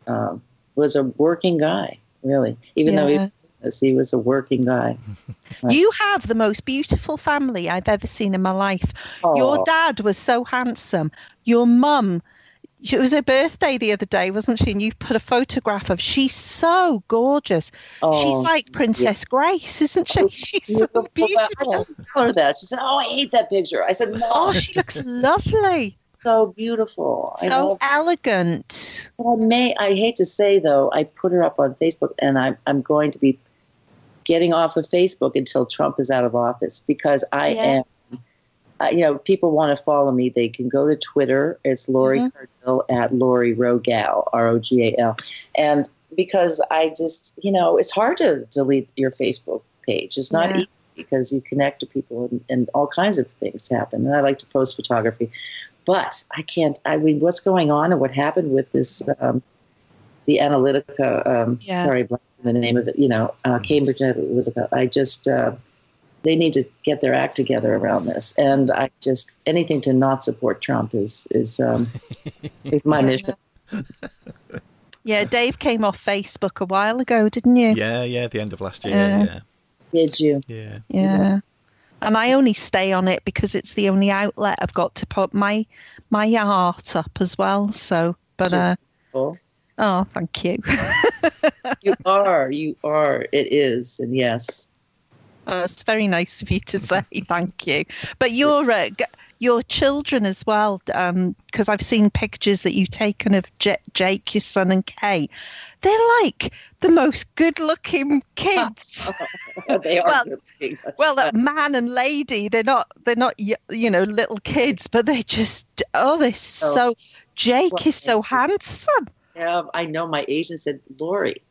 um, was a working guy, really. Even though Yeah. he, he was a working guy. You have the most beautiful family I've ever seen in my life. Your dad was so handsome. Your mum, it was her birthday the other day, wasn't she? And you put a photograph of. She's so gorgeous. Oh, She's like Princess Grace, isn't she? She's so Beautiful. I tell her that. She said, "Oh, I hate that picture." I said, "No, Oh, she looks lovely. so beautiful." So elegant. Well, I may. I hate to say though, I put her up on Facebook, and I'm I'm going to be getting off of Facebook until Trump is out of office because I Yeah. am. Uh, you know, people want to follow me. They can go to Twitter. It's Lori. Cardille at Lori Rogal, R O G A L, and because I just, you know, it's hard to delete your Facebook page. It's not Yeah. easy because you connect to people and, and all kinds of things happen. And I like to post photography, but I can't. I mean, what's going on and what happened with this, um, the Analytica? Um, Yeah. Sorry, the name of it. You know, uh, Cambridge Analytica. I just. Uh, they need to get their act together around this, and I just anything to not support Trump is is um, is my mission. Yeah, Dave came off Facebook a while ago, didn't you? Yeah, yeah, the end of last year. Yeah. Yeah, Did you? yeah. Yeah. And I only stay on it because it's the only outlet I've got to put my my art up as well. So, but uh, Oh, oh, thank you. you are, you are. It is, and yes. Oh, it's very nice of you to say thank you. But your uh, your children as well, because I've seen pictures that you've taken of J- Jake, your son, and Kay. They're like the most good-looking kids. they are. Well, good looking. well, that man and lady, they're not they're not you know little kids, but they're just oh, they're so. Jake Well, is so handsome. Yeah, I know. My agent said, "Lori,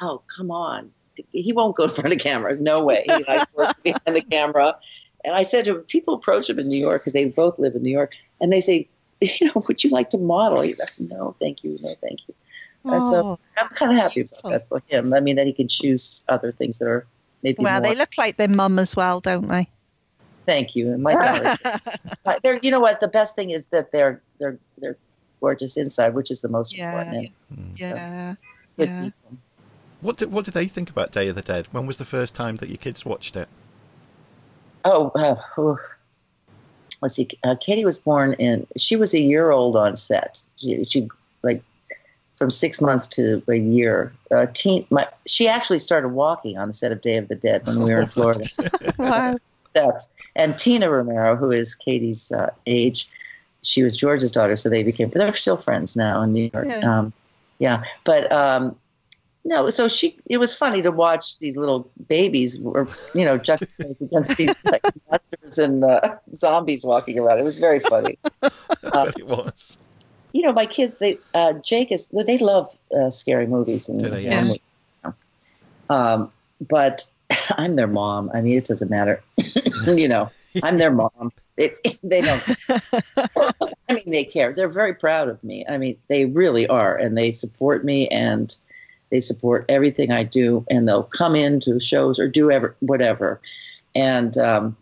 oh come on, he won't go in front of cameras. No way. He likes working behind the camera." And I said to him, people approach him in New York because they both live in New York, and they say, "You know, would you like to model?" He's like, "No, thank you. No, thank you." And so Oh, I'm kind of happy about that for him. I mean, that he can choose other things that are maybe well, more. they look like their mum as well, don't they? Thank you. And my daughter, they're, you know what? The best thing is that they're they're they're gorgeous inside, which is the most Yeah. important. Yeah. Good Yeah. People. What did what did they think about Day of the Dead? When was the first time that your kids watched it? Oh, uh, let's see. Uh, Katie was born in. She was a year old on set. She, she like from six months to a year. Uh, teen. My, she actually started walking on the set of Day of the Dead when we were in Florida. Wow. That's and Tina Romero, who is Katie's uh, age, she was George's daughter, so they became. They're still friends now in New York. Yeah. Um, yeah, but um, no. So she. It was funny to watch these little babies, or you know, juxtaposed against these like monsters and uh, zombies walking around. It was very funny. It was. you know, my kids. They uh, Jake is. They love uh, scary movies and. They? Yeah. um, but I'm their mom. I mean, it doesn't matter. you know, I'm their mom. It, they don't. I mean, they care. They're very proud of me. I mean, they really are, and they support me, and they support everything I do, and they'll come into shows or do ever whatever, and um,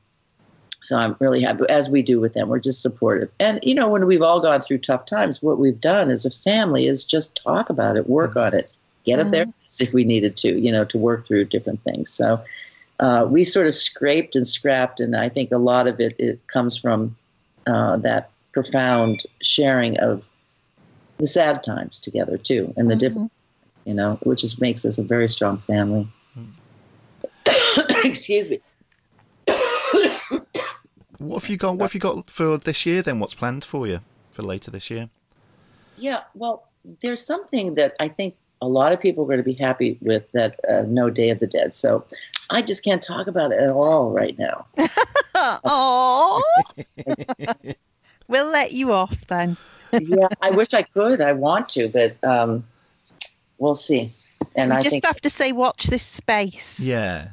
so I'm really happy. As we do with them, we're just supportive. And you know, when we've all gone through tough times, what we've done as a family is just talk about it, work on it, get up there if we needed to, you know, to work through different things. So uh, we sort of scraped and scrapped, and I think a lot of it, it comes from uh, that profound sharing of the sad times together too, and the different, you know, which is makes us a very strong family. Excuse me. What have you got? What have you got for this year? Then what's planned for you for later this year? Yeah, well, there's something that I think a lot of people are going to be happy with that uh, No Day of the Dead. So I just can't talk about it at all right now. Oh. we'll let you off then. yeah, I wish I could. I want to, but um, we'll see. And You I just think, have to say, watch this space. Yeah.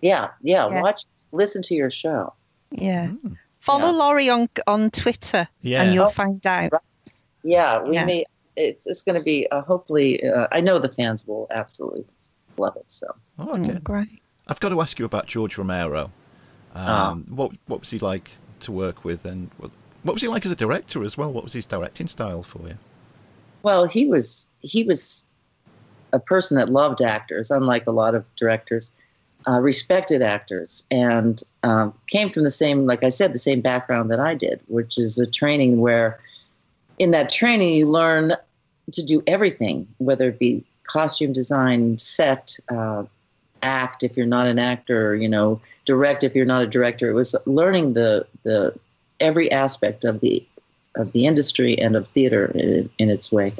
yeah, yeah, Yeah. watch, listen to your show. Yeah. Mm. Follow Yeah. Lori on on Twitter, Yeah. and you'll Oh. find out. Yeah, we Yeah. may. It's it's going to be uh, hopefully. Uh, I know the fans will absolutely love it. So Oh, Mm, okay. great. I've got to ask you about George Romero. Um, What what was he like to work with, and what, what was he like as a director as well? What was his directing style for you? Well, he was he was a person that loved actors, unlike a lot of directors, uh, respected actors, and um, came from the same, like I said, the same background that I did, which is a training where, in that training, you learn to do everything, whether it be costume design, set, uh, act if you're not an actor, you know, direct if you're not a director. It was learning the the every aspect of the of the industry and of theater in, in its way.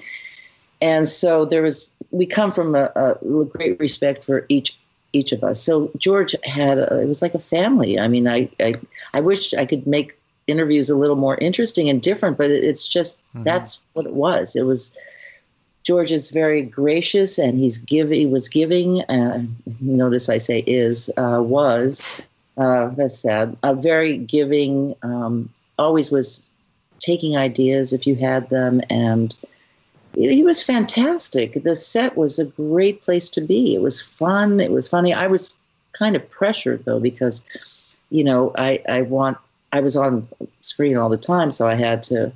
And so there was we come from a, a, great respect for each each of us. So George had a, it was like a family. I mean, I, I I wish I could make interviews a little more interesting and different, but it's just mm-hmm. that's what it was. It was George is very gracious and he's give he was giving. Uh, notice I say is uh, was uh, that's sad. A very giving. Um, always was taking ideas if you had them, and he was fantastic. The set was a great place to be. It was fun. It was funny. I was kind of pressured though because, you know, I I want I was on screen all the time, so I had to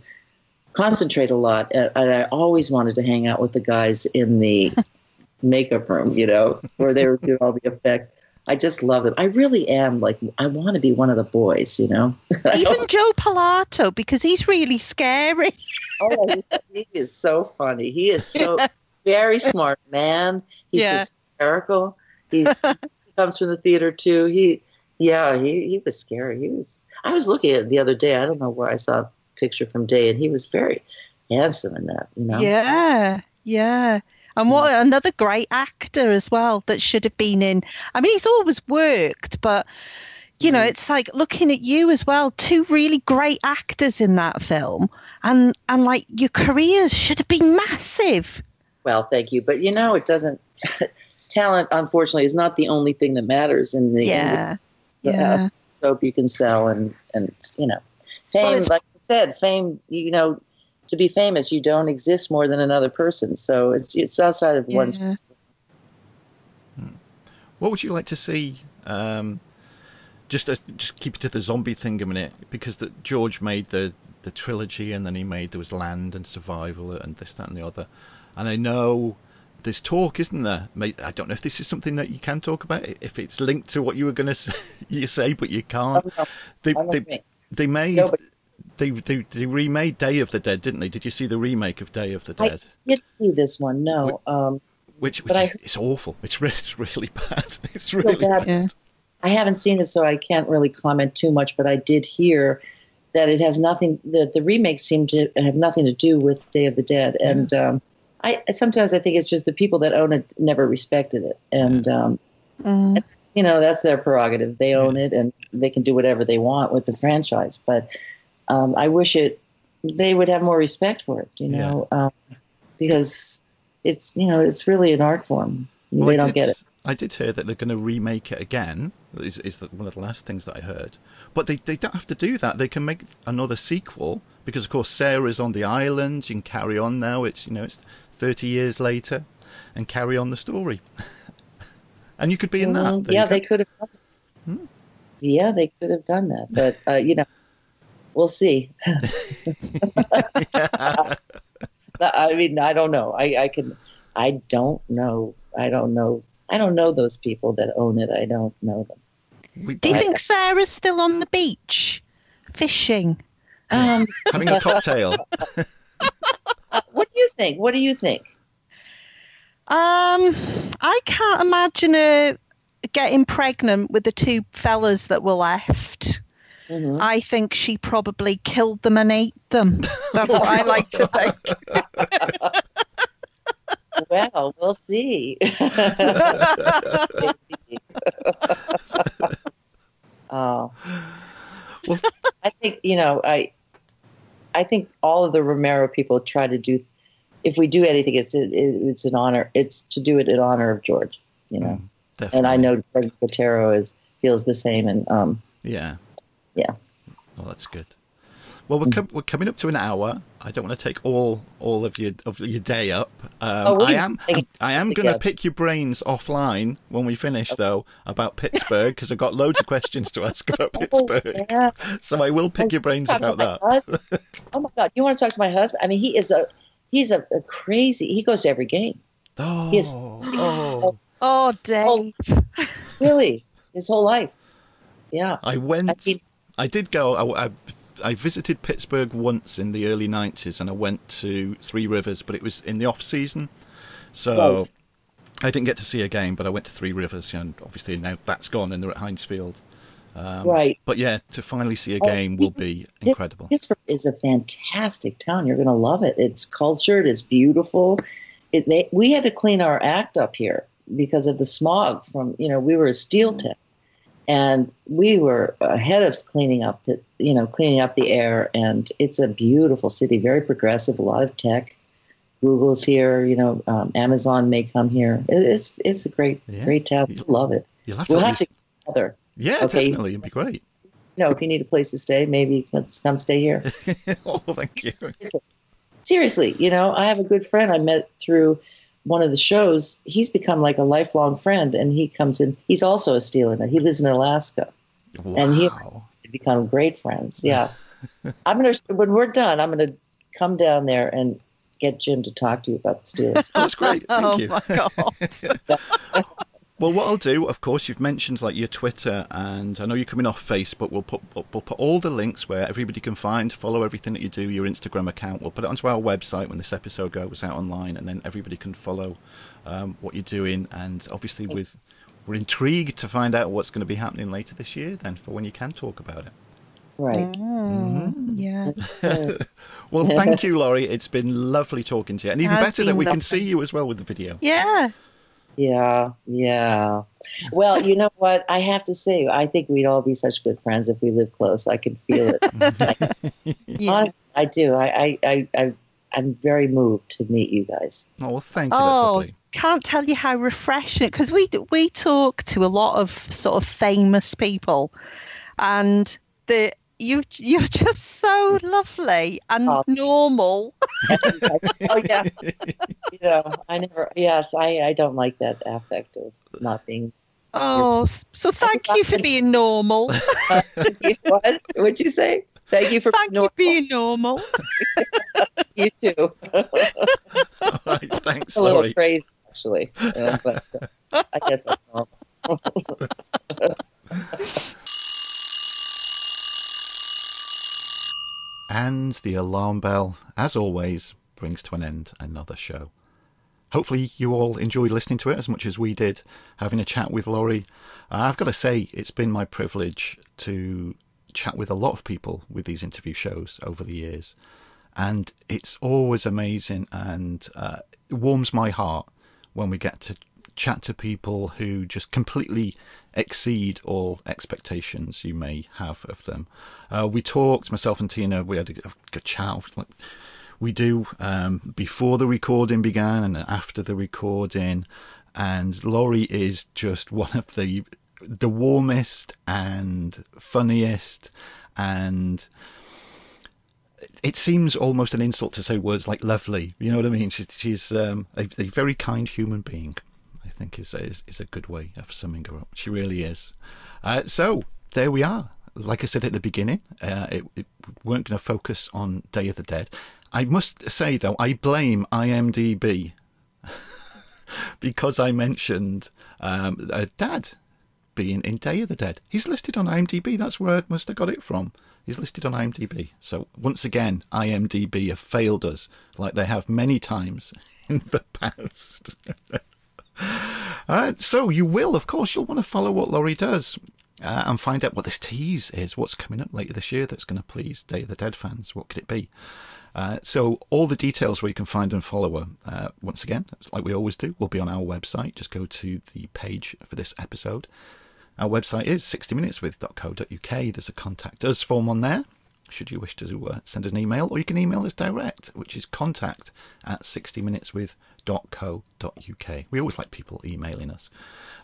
concentrate a lot. And I always wanted to hang out with the guys in the makeup room, you know, where they were doing all the effects. I just love them. I really am like I want to be one of the boys, you know. Even Joe Pilato because he's really scary. oh, he, he, is so funny. He is so very smart man. He's yeah. hysterical. He's he comes from the theater too. He yeah, he he was scary. He was I was looking at it the other day. I don't know where I saw a picture from Day, and he was very handsome in that. You know. Yeah, yeah. And what mm. another great actor as well that should have been in. I mean, he's always worked, but you know, mm. it's like looking at you as well. Two really great actors in that film, and and like your careers should have been massive. Well, thank you, but you know, it doesn't. talent, unfortunately, is not the only thing that matters in the yeah, the, yeah. Uh, soap you can sell and and you know, fame. Well, like I said, fame, you know, to be famous, you don't exist more than another person. So it's it's outside of yeah. one's. Hmm. What would you like to see? Um, just uh, just keep it to the zombie thing a minute, because the, George made the the trilogy, and then he made there was Land and Survival and this, that, and the other. And I know there's talk, isn't there? I don't know if this is something that you can talk about, if it's linked to what you were going to say, you say, but you can't. Oh, no. They, they, they made no, but they, they, they remade Day of the Dead, didn't they? Did you see the remake of Day of the Dead? I did see this one. No. Um, which, which is, I, it's awful. It's really, it's really bad. It's really so bad. bad. I haven't seen it, so I can't really comment too much. But I did hear that it has nothing. That the remakes seem to have nothing to do with Day of the Dead, and um, I sometimes I think it's just the people that own it never respected it, and um, mm. you know that's their prerogative. They own yeah. it, and they can do whatever they want with the franchise. But um, I wish it they would have more respect for it, you know, yeah. um, because it's you know it's really an art form. Well, they I don't did, get it. I did hear that they're going to remake it again. Is is one of the last things that I heard? But they they don't have to do that. They can make another sequel because of course Sarah is on the island. You can carry on now. It's you know it's thirty years later, and carry on the story. and you could be in that. Mm, yeah, they could have. Hmm? Yeah, they could have done that, but uh, you know we'll see. I mean, I don't know. I, I can, I don't know. I don't know. I don't know those people that own it. I don't know them. Do you think Sarah's still on the beach fishing? Um, Having a cocktail. what do you think? What do you think? Um, I can't imagine her getting pregnant with the two fellas that were left. Mm-hmm. I think she probably killed them and ate them. That's what I like to think. well, we'll see. oh. Well, I think you know I. I think all of the Romero people try to do. If we do anything, it's it, it's an honor. It's to do it in honor of George. You know, mm, and I know Greg Nicotero is feels the same, and um, yeah, yeah. Well, that's good. Well, we're, com- we're coming up to an hour. I don't want to take all all of your of your day up. Um, Oh, I am I am going to pick your brains offline when we finish, though, about Pittsburgh because I've got loads of questions to ask about Pittsburgh. Oh, yeah. So I will pick your brains about that. Oh my God! You want to talk to my husband? I mean, he is a he's a, a crazy. He goes to every game. Oh, Yes. oh. Oh, Dave. Really, his whole life. Yeah. I went. I mean- I did go. I, I, I visited Pittsburgh once in the early '90s, and I went to Three Rivers, but it was in the off season, so Right. I didn't get to see a game. But I went to Three Rivers, and obviously now that's gone, and they're at Heinz Field. Um, right. But yeah, to finally see a Oh, game will be incredible. Pittsburgh is a fantastic town. You're going to love it. It's cultured. It's beautiful. It, they, we had to clean our act up here because of the smog. From you know, we were a steel tech, and we were ahead of cleaning up. The, you know, cleaning up the air. And it's a beautiful city. Very progressive. A lot of tech. Google's here. You know, um, Amazon may come here. It's it's a great Yeah. great town. We love it. You'll have to. We'll have to get together. yeah, okay. definitely, it'd be great. You know, if you need a place to stay, maybe let's come stay here. oh, thank you. seriously, you know, I have a good friend I met through one of the shows. He's become like a lifelong friend, and he comes in. He's also a Steeler. now. He lives in Alaska. Wow. And he- They become great friends. Yeah, I'm gonna when we're done, I'm gonna come down there and get Jim to talk to you about the Steelers. That's great. Thank oh you. my God. Well, what I'll do, of course, you've mentioned like your Twitter, and I know you're coming off Facebook. We'll put we'll put all the links where everybody can find, follow everything that you do. Your Instagram account. We'll put it onto our website when this episode goes out online, and then everybody can follow um, what you're doing. And obviously, with we're intrigued to find out what's going to be happening later this year. Then, for when you can talk about it. right. Mm, yeah. Well, thank you, Lori. It's been lovely talking to you, and even better that been we can see you as well with the video. Yeah. Yeah, yeah. Well, you know what? I have to say, I think we'd all be such good friends if we lived close. I can feel it. yeah. Honestly, I do. I, I, I, I, I'm very moved to meet you guys. Oh, well, thank you. Oh, lovely. can't tell you how refreshing because we we talk to a lot of sort of famous people, and the you you're just so lovely and Oh. normal. oh yeah. you know, I never. Yes, I. I don't like that affect of not being. Oh, so thank you for being normal. what? What'd you say? Thank you for Thank you being normal. you too. All right, thanks, a little Lori. crazy, actually. Yeah, but uh, I guess that's normal. And the alarm bell, as always, brings to an end another show. Hopefully, you all enjoyed listening to it as much as we did having a chat with Lori. Uh, I've got to say, it's been my privilege to chat with a lot of people with these interview shows over the years. And it's always amazing and uh, warms my heart when we get to chat to people who just completely exceed all expectations you may have of them. Uh, we talked, myself and Tina, we had a, a chat. Like we do um, before the recording began and after the recording. And Lori is just one of the the warmest and funniest and it seems almost an insult to say words like lovely. You know what I mean? She, she's um, a, a very kind human being. Think is, is is a good way of summing her up. She really is. Uh, so there we are. Like I said at the beginning, uh, it, it weren't going to focus on Day of the Dead. I must say though, I blame IMDb because I mentioned um, a dad being in Day of the Dead. He's listed on IMDb. That's where I must have got it from. He's listed on IMDb. So once again, IMDb have failed us, like they have many times in the past. uh, so you will, of course, you'll want to follow what Lori does. Uh, and find out what this tease is, what's coming up later this year that's going to please Day of the Dead fans. What could it be? Uh, so all the details where you can find and follow her, uh, once again, like we always do, will be on our website. Just go to the page for this episode. Our website is 60minuteswith.co.uk. There's a contact us form on there. Should you wish to uh, send us an email, or you can email us direct, which is contact at 60minuteswith.co.uk. We always like people emailing us.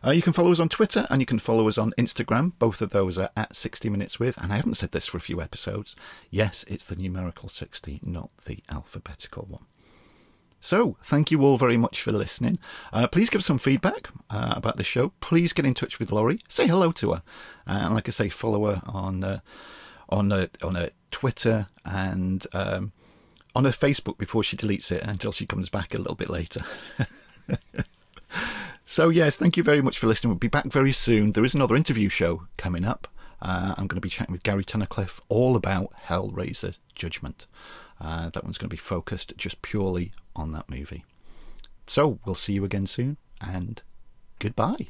Uh, you can follow us on Twitter and you can follow us on Instagram. Both of those are at 60 Minutes With. And I haven't said this for a few episodes. Yes, it's the numerical 60, not the alphabetical one. So, thank you all very much for listening. Uh, please give some feedback uh, about the show. Please get in touch with Lori. Say hello to her. Uh, and like I say, follow her on uh, on a on uh, Twitter and um, on her Facebook before she deletes it until she comes back a little bit later. so, yes, thank you very much for listening. We'll be back very soon. There is another interview show coming up. Uh, I'm going to be chatting with Gary Tunnicliffe all about Hellraiser Judgment. Uh, that one's going to be focused just purely on that movie. So, we'll see you again soon, and goodbye.